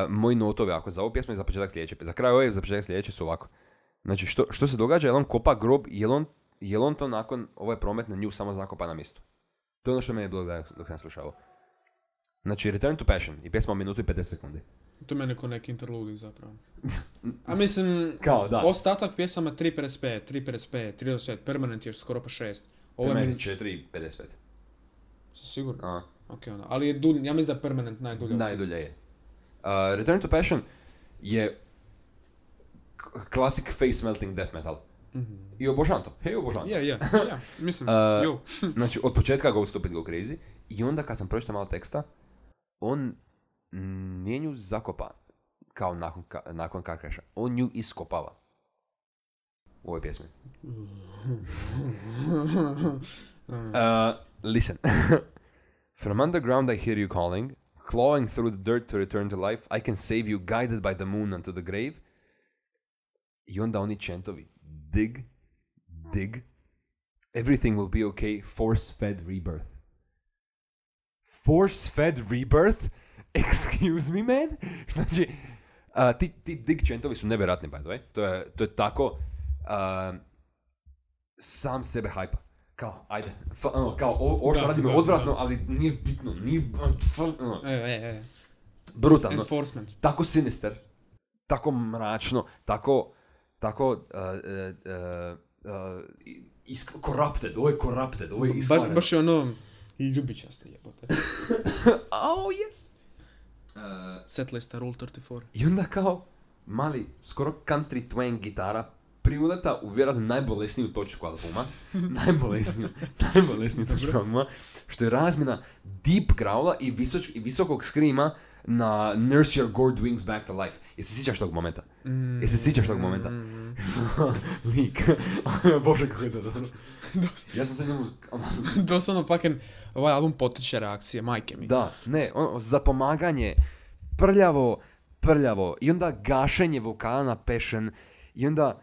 moji notovi, ako za ovu pjesmu i za početak sljedeće. Za kraj ove i za početak sljedeće su ovako. Znači, što, što se događa? Jel on kopa grob? Jel on, jel on to nakon ove prometne nju samo zakopa na mjestu? To je ono što me je bilo dok, dok sam slušao. Znači, Return to Passion i pjesma o minutu i 50 sekundi. To je meni ko neki interludi zapravo. A mislim, Kao, da. ostatak pjesama 3.55, 3.55, 3.25, Permanent je skoro pa 6. Ovo je meni, 4 i 55. sigurno. A. Ok, onda. Ali je dulj, ja mislim da je Permanent najdulja. Najdulje je. Uh, Return to Passion je k- classic face melting death metal. I obožavam to. Hej, obožavam to. Je, je, ja, mislim, Uh, jo. Znači, od početka Go Stupid Go Crazy. I onda kad sam pročitao malo teksta, on nije nju zakopa kao nakon, ka, nakon Crasha. On nju iskopava. U ovoj pjesmi. Uh, listen. From underground I hear you calling, clawing through the dirt to return to life. I can save you, guided by the moon unto the grave. I onda oni čentovi. Dig, dig. Everything will be okay. Force-fed rebirth. Force-fed rebirth? Excuse me, man? Znači, uh, ti, ti dig čentovi su nevjerojatni, by the way. To je, to je tako... uh, sam sebe hajpa. Kao, ajde, fa, ono, kao, ovo, što Da, radim je da, odvratno, da. ali nije bitno, nije, ono, E, e, e. brutalno. Enforcement. Tako sinister, tako mračno, tako, tako, uh, uh, uh, uh, isk- corrupted, ovo je corrupted, ovo je Ba, iskvareno. baš je ono, ljubičaste jebote. Oh, yes. Setlista Rule 34. I onda kao, mali, skoro country twang gitara, p- priuleta u vjerojatno najbolesniju točku albuma, najbolesniju, najbolesniju točku albuma, što je razmjena deep growla i, visoč, i visokog skrima na Nurse Your Gourd Wings Back to Life. Jesi se sjećaš tog momenta? Mm, Jesi se sjećaš tog momenta? mm, Lik. Bože kako je to dobro. Ja sam se njemu... Doslovno fucking, ovaj album potiče reakcije, majke mi. Da, ne, ono, zapomaganje, prljavo, prljavo, i onda gašenje vokala na passion, i onda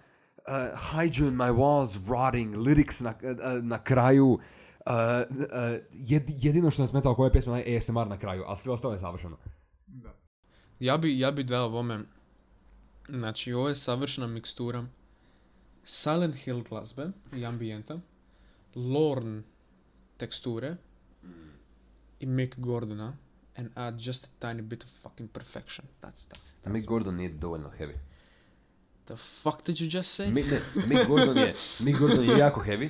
uh, hide you in my walls, rotting, lyrics na, uh, na kraju, uh, uh, jed, jedino što nas smetalo koje pjesme je ASMR na kraju, ali sve ostalo je savršeno. Ja bi, ja bi dao ovome, znači ovo je savršena mikstura Silent Hill glazbe i ambijenta, Lorne teksture i Mick Gordona and add just a tiny bit of fucking perfection. That's, that's, that's Mick Gordon nije dovoljno heavy. The fuck did you just say? Mick, ne, Mick Gordon je, Mick Gordon je jako heavy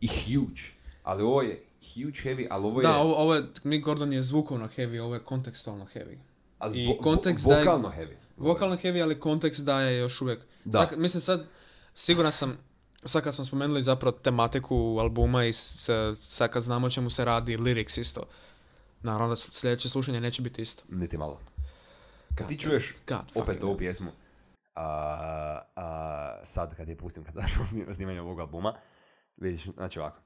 i huge, ali ovo je huge heavy, ali ovo je... da, ovo, ovo je, Mick Gordon je zvukovno heavy, ovo je kontekstualno heavy. ali i vo- vo- daje- vokalno heavy. Vokalno heavy, ali kontekst daje još uvijek. Da. Sad, mislim sad, siguran sam, sad kad smo spomenuli zapravo tematiku albuma i sad kad znamo o čemu se radi, lyrics isto. Naravno da sljedeće slušanje neće biti isto. Niti malo. Kad ti čuješ God opet ovu pjesmu, a, a, sad kad je pustim, kad snim- snimanje ovog albuma, vidiš, znači ovako.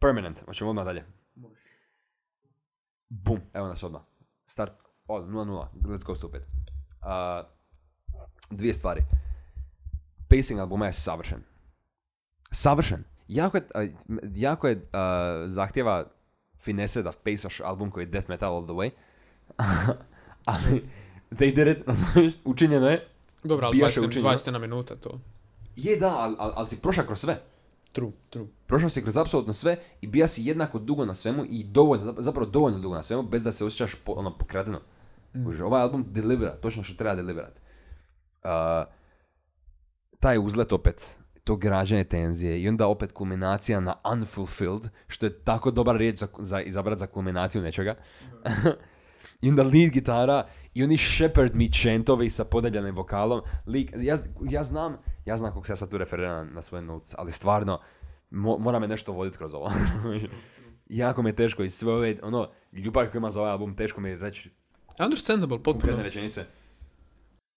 Permanent, hoćemo odmah dalje. Bum, evo nas odmah. Start, od 0-0, let's go stupid. A, dvije stvari. Pacing albuma je savršen. Savršen. Jako je, jako je zahtjeva finese da pasaš album koji je death metal all the way. ali they did it, učinjeno je. Dobro, ali Bijaše 20, učinjeno. 20 na minuta to. Je da, ali al, al si prošao kroz sve. True, true. Prošao si kroz apsolutno sve i bija si jednako dugo na svemu i dovoljno, zapravo dovoljno dugo na svemu bez da se osjećaš po, ono, pokradeno. Mm. Ovaj album delivera, točno što treba deliverat. Uh, taj uzlet opet, to građanje tenzije i onda opet kulminacija na unfulfilled, što je tako dobar riječ za, za izabrat za kulminaciju nečega. I onda lead gitara i oni shepherd me chantovi sa podeljenim vokalom. Lik, ja, ja znam, ja znam kako se ja sad tu referiram na, na svoje notes, ali stvarno, mo, mora me nešto voditi kroz ovo. jako mi je teško i sve ove, ono, ljubav koju ima za ovaj album, teško mi je reći Understandable, potpuno. rečenice.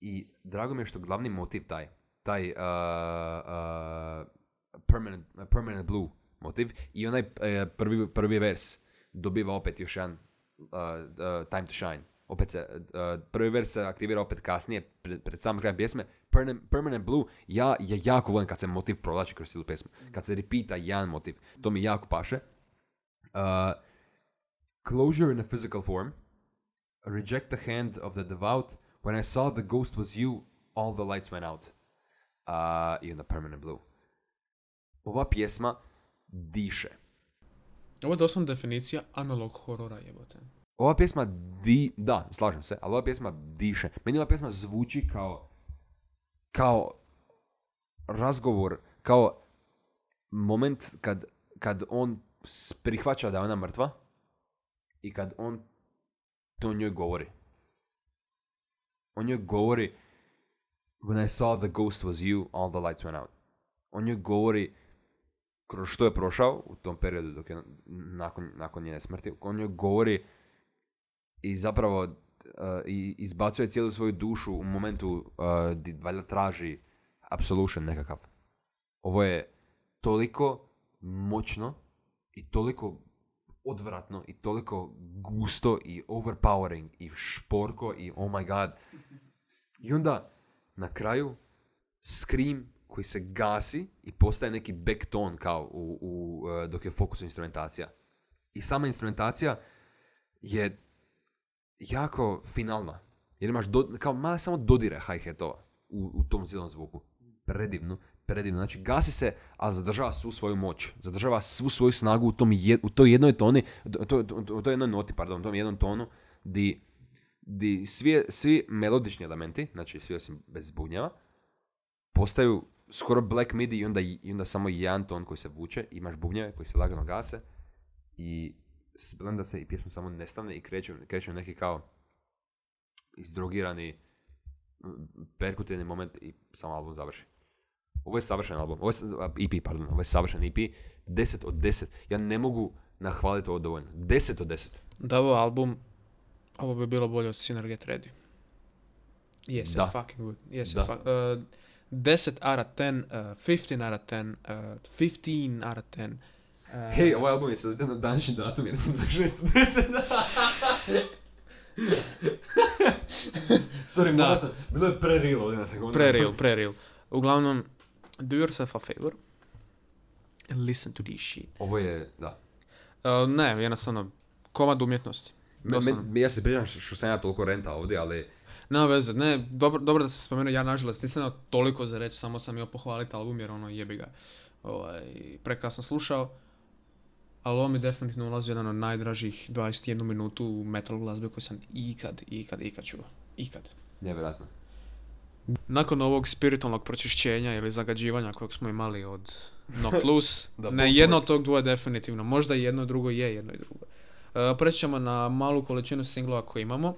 I drago mi je što glavni motiv taj, taj uh, uh, permanent, permanent blue motiv i onaj uh, prvi, prvi vers dobiva opet još jedan uh, uh, time to shine. Opet se, uh, prvi vers se aktivira opet kasnije, pred, pred sam kraj pjesme. Permanent, permanent blue, ja, ja jako volim kad se motiv provlači kroz cijelu pjesmu. Kad se repeata jedan motiv, to mi jako paše. Uh, closure in a physical form, reject the hand of the devout. When I saw the ghost was you, all the lights went out. Uh, I onda Permanent Blue. Ova pjesma diše. Ovo je doslovno definicija analog horora jebote. Ova pjesma di... Da, slažem se, ali ova pjesma diše. Meni ova pjesma zvuči kao... Kao razgovor, kao moment kad, kad on prihvaća da je ona mrtva i kad on to njoj govori. On njoj govori When I saw the ghost was you, all the lights went out. On njoj govori kroz što je prošao u tom periodu dok je nakon, nakon njene smrti. On njoj govori i zapravo uh, i izbacuje cijelu svoju dušu u momentu di valjda traži absolution nekakav. Ovo je toliko moćno i toliko odvratno i toliko gusto i overpowering i šporko i oh my god. I onda na kraju scream koji se gasi i postaje neki back tone kao u, u, uh, dok je fokus instrumentacija. I sama instrumentacija je jako finalna. Jer imaš do, kao male samo dodire hi-hatova u, u tom cijelom zvuku. Predivno, predivno. Znači gasi se, a zadržava svu svoju moć. Zadržava svu svoju snagu u, tom je, u toj jednoj toni, to, to, to, u toj jednoj noti, pardon, u tom jednom tonu, di, di svi, svi melodični elementi, znači svi osim bez bubnjeva, postaju skoro black midi i onda, i onda samo jedan ton koji se vuče, imaš bubnjeve koji se lagano gase i splenda se i pjesma samo nestane i kreću, kreću neki kao izdrogirani perkutivni moment i samo album završi. Ovo je savršen album, ovo je, EP, pardon, ovo je savršen EP, 10 od 10. Ja ne mogu nahvaliti ovo dovoljno. 10 od 10. Da ovo album, ovo bi bilo bolje od Sinner Get Ready. Yes, Da. it's fucking good. Yes, Da. it's uh, 10 out of 10, uh, 15 out of 10, uh, 15 out of 10. Uh, Hej, ovaj album je sad na današnji datum jer sam da 6 od 10. Sorry, Da. sam, bilo je pre-real ovdje na sekundu. Pre-real, pre-real. Uglavnom, do yourself a favor and listen to this shit. Ovo je, da. Uh, ne, jednostavno, komad umjetnosti. Me, me, ja se pričam što, sam ja toliko renta ovdje, ali Nema veze, ne, dobro, dobro da se spomenuo, ja nažalost nisam toliko za reći, samo sam imao pohvaliti album jer ono jebi ga. Ovaj, prekasno slušao, ali ovo mi definitivno ulazi jedan od najdražih 21 minutu metal glazbe koju sam ikad, ikad, ikad čuo. Ikad. nevjerojatno. Nakon ovog spiritualnog pročišćenja ili zagađivanja kojeg smo imali od Loose, Da, ne jedno od tog dvoje definitivno, možda jedno drugo je jedno i drugo. Uh, preći ćemo na malu količinu singlova koje imamo. Uh,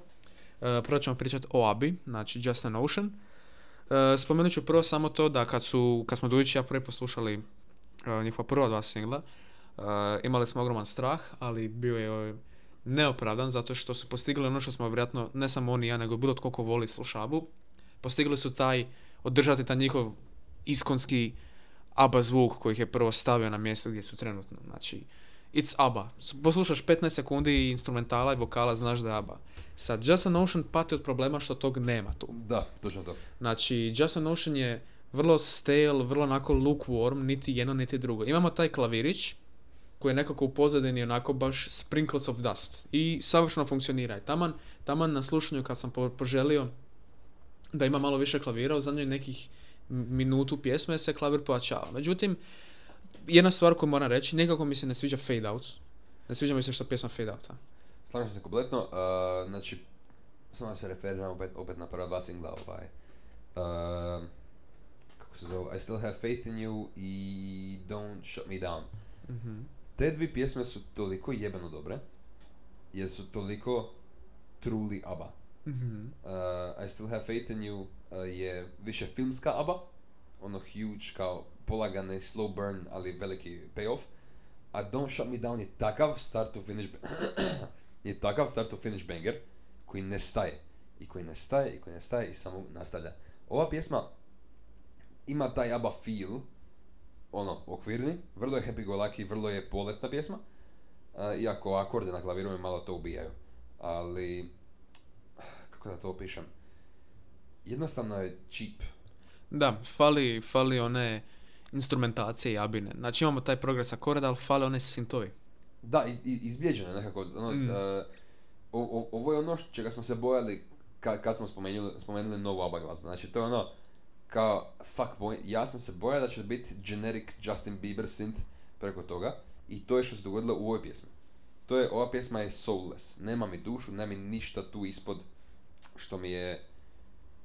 prvo ćemo pričati o Abi, znači Just an Ocean. Uh, spomenut ću prvo samo to da kad, su, kad smo Dujić i ja prvi poslušali njihova prva dva singla, imali smo ogroman strah, ali bio je uh, neopravdan zato što su postigli ono što smo vjerojatno, ne samo oni ja, nego bilo tko ko voli slušabu, postigli su taj, održati taj njihov iskonski ABBA zvuk koji ih je prvo stavio na mjesto gdje su trenutno. Znači, it's ABBA. Poslušaš 15 sekundi instrumentala i vokala, znaš da je ABBA. Sad, Just an Ocean pati od problema što tog nema tu. Da, točno to. Znači, Just an Ocean je vrlo stale, vrlo onako lukewarm, niti jedno, niti drugo. Imamo taj klavirić, koji je nekako u pozadini onako baš sprinkles of dust. I savršeno funkcionira. I taman, taman na slušanju kad sam po- poželio da ima malo više klavira, u zadnjoj nekih minutu pjesme se klavir pojačava. Međutim, jedna stvar koju moram reći, nekako mi se ne sviđa fade out. Ne sviđa mi se što pjesma fade outa. Slažem se kompletno, uh, znači, samo da se referiram opet, opet na prva dva singla, ovaj, uh, kako se zove, I Still Have Faith in You i Don't Shut Me Down. Mhm. Te dvi pjesme su toliko jebeno dobre, jer su toliko truly ABBA. Mhm. Uh, I Still Have Faith in You uh, je više filmska ABBA, ono huge kao polagane slow burn, ali veliki payoff. A Don't Shut Me Down je takav start to finish je takav start to finish banger koji ne staje i koji ne staje i koji ne staje i samo nastavlja. Ova pjesma ima taj ABBA feel, ono, okvirni, vrlo je happy go lucky, vrlo je poletna pjesma, uh, iako akorde na klaviru mi malo to ubijaju. Ali, kako da to opišem, jednostavno je cheap. Da, fali, fali one instrumentacije i abine. Znači imamo taj progres akorda, ali fale one sintovi. Da, i- i- izblijeđeno je nekako. Ono, Mm. uh, o- o- ovo je ono čega smo se bojali ka, kad smo spomenuli, spomenuli novu ABBA glazbu. Znači, to je ono, kao, fuck boy, ja sam se bojao da će biti generic Justin Bieber synth preko toga i to je što se dogodilo u ovoj pjesmi. To je, ova pjesma je soulless, nema mi dušu, nema mi ništa tu ispod što mi je,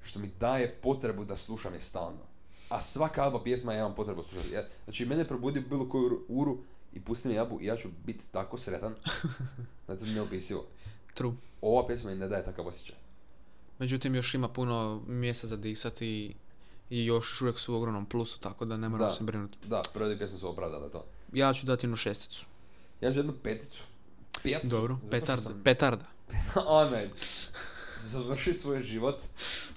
što mi daje potrebu da slušam je stalno. A svaka ABBA pjesma ja imam potrebu slušati. Ja, znači, mene probudi bilo koju uru- i pusti mi jabu i ja ću biti tako sretan da je to neopisivo. True. Ova pjesma mi ne daje takav osjećaj. Međutim, još ima puno mjesta za disati i još uvijek su u ogromnom plusu, tako da ne moramo Da. se brinuti. Da, prve dvije pjesme su opravdale to. Ja ću dati jednu šesticu. Ja ću jednu peticu. Pet. Dobro, petarda. sam- Petarda. Onaj, završi svoj život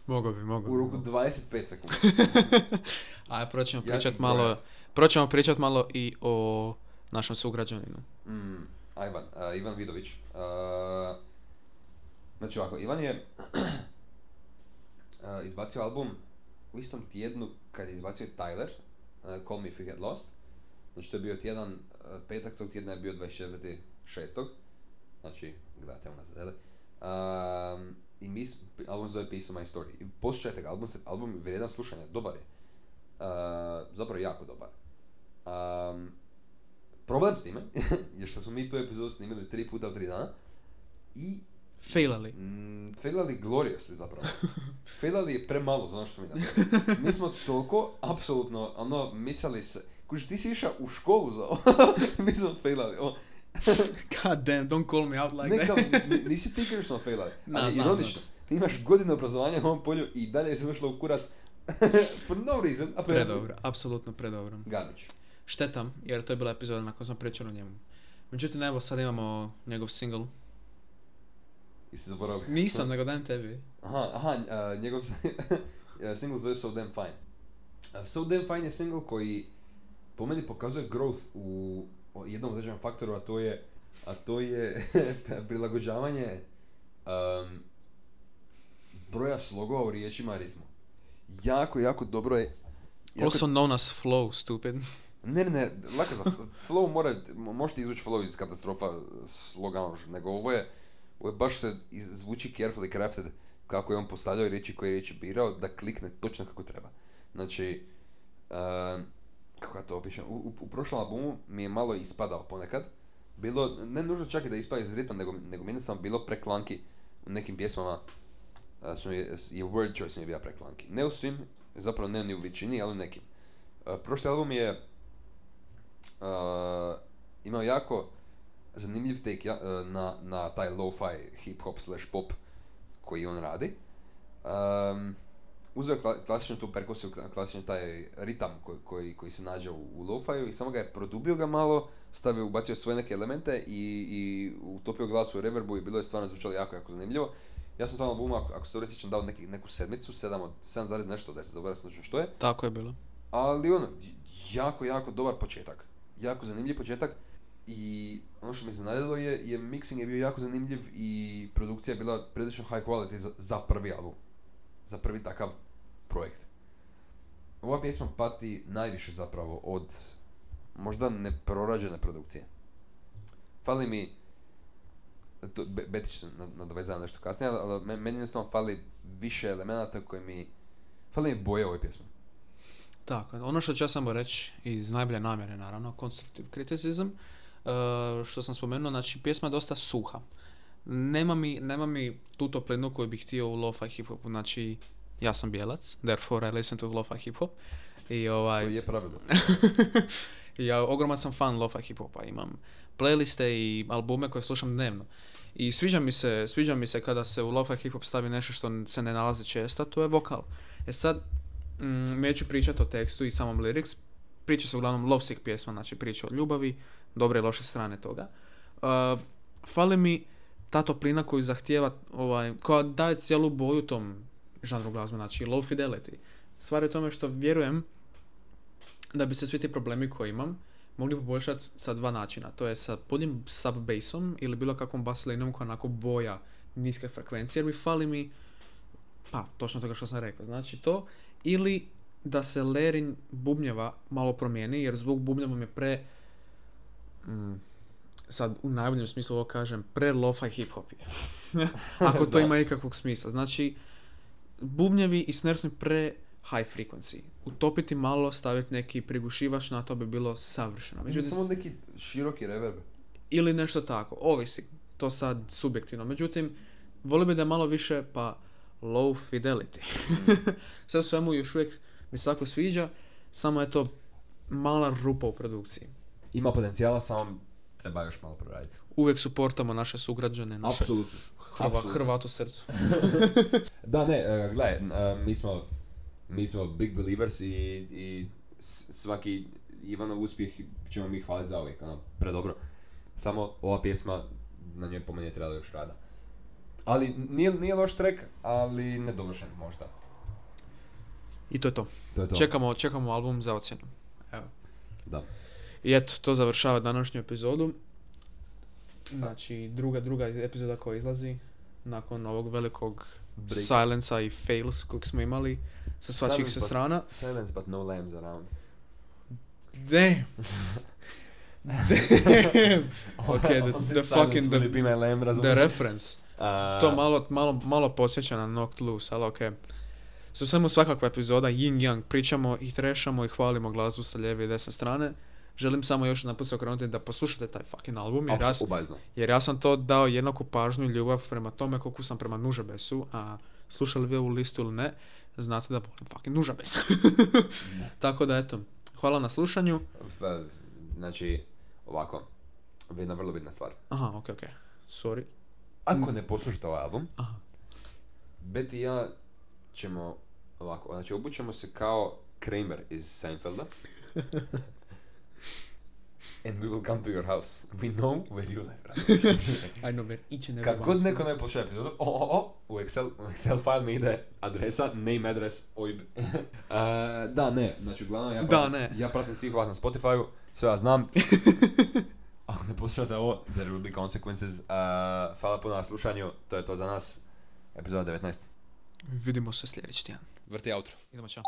Mogu bi, mogu u roku mogu. 25 sekundi. A prvo ćemo Ja ću pričat malo, brojat. prvo ćemo pričat malo i o našem sugrađaninu. Mm, a Ivan, a, Ivan Vidović. A, znači ovako, Ivan je izbacio album u istom tjednu kad je izbacio Tyler, a, Call Me If You Get Lost. Znači to je bio tjedan, a, petak tog tjedna je bio 24.6. Znači, gledajte unazad, jel? Um, I mi, album se zove Piece of My Story. I poslušajte ga, album, se, album je vrijedan slušanja, dobar je. Uh, zapravo jako dobar. Um, problem s time je što smo mi tu epizodu snimili tri puta u tri dana i Failali. mm, failali gloriously zapravo. failali je premalo za ono što mi napravili. Mi smo toliko, apsolutno, ono, mislili se, kuži, ti si išao u školu za ovo, mi smo failali. O, God damn, don't call me out like ne, that. ni- nisi ti krivično failali, Na, ali znam, ironično. Ti imaš godine obrazovanja u ovom polju i dalje je sve ušlo u kurac For no reason, apparently. Predobro, apsolutno predobro. Garbage. Šteta, jer to je bila epizoda na kojoj smo pričali o njemu. Međutim, evo sad imamo njegov single. Jesi zaboravio? Nisam, nego dajem tebi. Aha, aha, a, njegov a, single zove So Damn Fine. A, so Damn Fine je single koji po meni pokazuje growth u jednom određenom faktoru, a to je, a to je prilagođavanje um, broja slogova u riječima ritmu. Jako, jako dobro je. Jako, Also known as flow, stupid. Ne, ne, ne, lako za flow mora, možete izvući flow iz katastrofa slogana, nego ovo je, ovo je baš se zvuči carefully crafted kako je on postavljao riječi koje je riječi birao da klikne točno kako treba. Znači, ehm, kako ja to opišem, u, prošlom albumu mi je malo ispadao ponekad. Bilo, ne nužno čak i da ispada iz ritma, nego, nego mi je jednostavno bilo preklanki u nekim pjesmama. a, su je word choice mi je bio preklanki. Ne u svim, zapravo ne ni u većini, ali u nekim. A, prošli album je uh, imao jako zanimljiv take ja, uh, na, na taj lo-fi hip-hop slash pop koji on radi. Um, uzeo je klasičnu tu perkusiju, kla- klasični taj ritam koji, koji, koji se nađe u, u lo-fiju i samo ga je produbio ga malo, stavio, ubacio svoje neke elemente i, i utopio glas u reverbu i bilo je stvarno zvučalo jako, jako zanimljivo. Ja sam tom albumu, ako, ako se dobro sjećam, dao neki, neku sedmicu, 7 od 7 zarez nešto od 10, zaboravio sam što je. Tako je bilo. Ali ono, jako, jako dobar početak. Jako zanimljiv početak. I ono što me iznenadilo je, je mixing je bio jako zanimljiv i produkcija je bila prilično high quality za, za prvi album. Za prvi takav projekt. Ova pjesma pati najviše zapravo od možda neprorađene produkcije. Fali mi, to, Be- Beti će se nad- nadovezati na nešto kasnije, ali, ali me- meni jednostavno fali više elemenata koji mi, fali mi boje ovoj pjesmi. Tako, ono što ću ja samo reći, iz najbolje namjere naravno, criticism, uh, što sam spomenuo, znači pjesma je dosta suha. Nema mi, nema mi tu toplinu koju bih htio u lo-fi hip-hopu, znači ja sam bijelac, therefore I listen to lo-fi hip-hop. I To ovaj, je pravilno. I ja ogroman sam fan lo-fi hip-hopa, imam playliste i albume koje slušam dnevno. I sviđa mi se, sviđa mi se kada se u lo-fi hip-hop stavi nešto što se ne nalazi često, to je vokal. E sad, mm, neću pričati o tekstu i samom lyrics, priča se uglavnom lovesick pjesma, znači priča o ljubavi, dobre i loše strane toga. Uh, fali mi ta toplina koju zahtijeva, ovaj, koja daje cijelu boju tom žanru glazbe, znači low fidelity. Stvar je tome što vjerujem da bi se svi ti problemi koje imam mogli poboljšati sa dva načina. To je sa punim sub bassom ili bilo kakvom bass linom koja onako boja niske frekvencije, jer mi fali mi pa, točno toga što sam rekao. Znači to, ili da se layering bubnjeva malo promijeni, jer zvuk bubnjeva mi je pre, mm, sad u najboljem smislu ovo kažem, pre lo-fi hip-hop je. Ako to ima ikakvog smisla. Znači, bubnjevi i snare su pre high frequency. Utopiti malo, staviti neki prigušivač na to bi bilo savršeno. Međutim, Međutim, samo neki široki reverb. ili nešto tako, ovisi, to sad subjektivno. Međutim, volio bi da je malo više pa low fidelity. Sve u svemu još uvijek mi se tako sviđa, samo je to mala rupa u produkciji. Ima potencijala, samo treba još malo proraditi. Uvijek suportamo naše sugrađane, naše Apsolutno. Hrva, apsolutno. Hrvat u srcu. Da, ne, e, gledaj, e, mi smo, mi smo big believers i, i svaki Ivanov uspjeh ćemo mi hvaliti za uvijek, ono, predobro. Samo ova pjesma, na njoj po meni je trebalo još rada. Ali nije, nije loš track, ali nedovršen možda. I to je to. To je to. Čekamo, čekamo album za ocjenu. Evo. Da. I eto, to završava današnju epizodu. Znači, druga, druga epizoda koja izlazi nakon ovog velikog Break. i fails kojeg smo imali sa svačih Silence, se but- strana. Silence but no lambs around. Damn! Damn! Okay, the, the fucking, the, be my lamb, the reference. A, To malo, malo, malo posjeća na Knocked Loose, ali okej. Su svemu svakakva epizoda, yin yang, pričamo i trešamo i hvalimo glazbu sa lijeve i desne strane. Želim samo još naput se okrenuti da poslušate taj fucking album, jer ja, obajzno. jer ja sam to dao jednaku pažnju i ljubav prema tome koliko sam prema Nužabesu, a slušali vi ovu listu ili ne, znate da volim fucking Nužabes. Tako da eto, hvala na slušanju. Znači, ovako, jedna vrlo bitna stvar. Aha, okej, okej. Sorry. Ako ne poslušate ovaj album, Aha. Beti ja ćemo ovako, znači obućemo se kao Kramer iz Seinfelda. And we will come to your house. We know where you live. I know where each and every Kad god neko ne pošle epizodu, o, o, o, u Excel, u Excel file mi ide adresa, name address, OIB. Uh, da, ne, znači uglavnom ja Da, pratim, ne. ja pratim svih vas na Spotify-u, sve ja znam. Ako ne poslušate ovo, there will be consequences. Uh, hvala puno na slušanju, to je to za nas. Epizoda 19. Видимо се следващия. Върти аутро. Идемо, чао.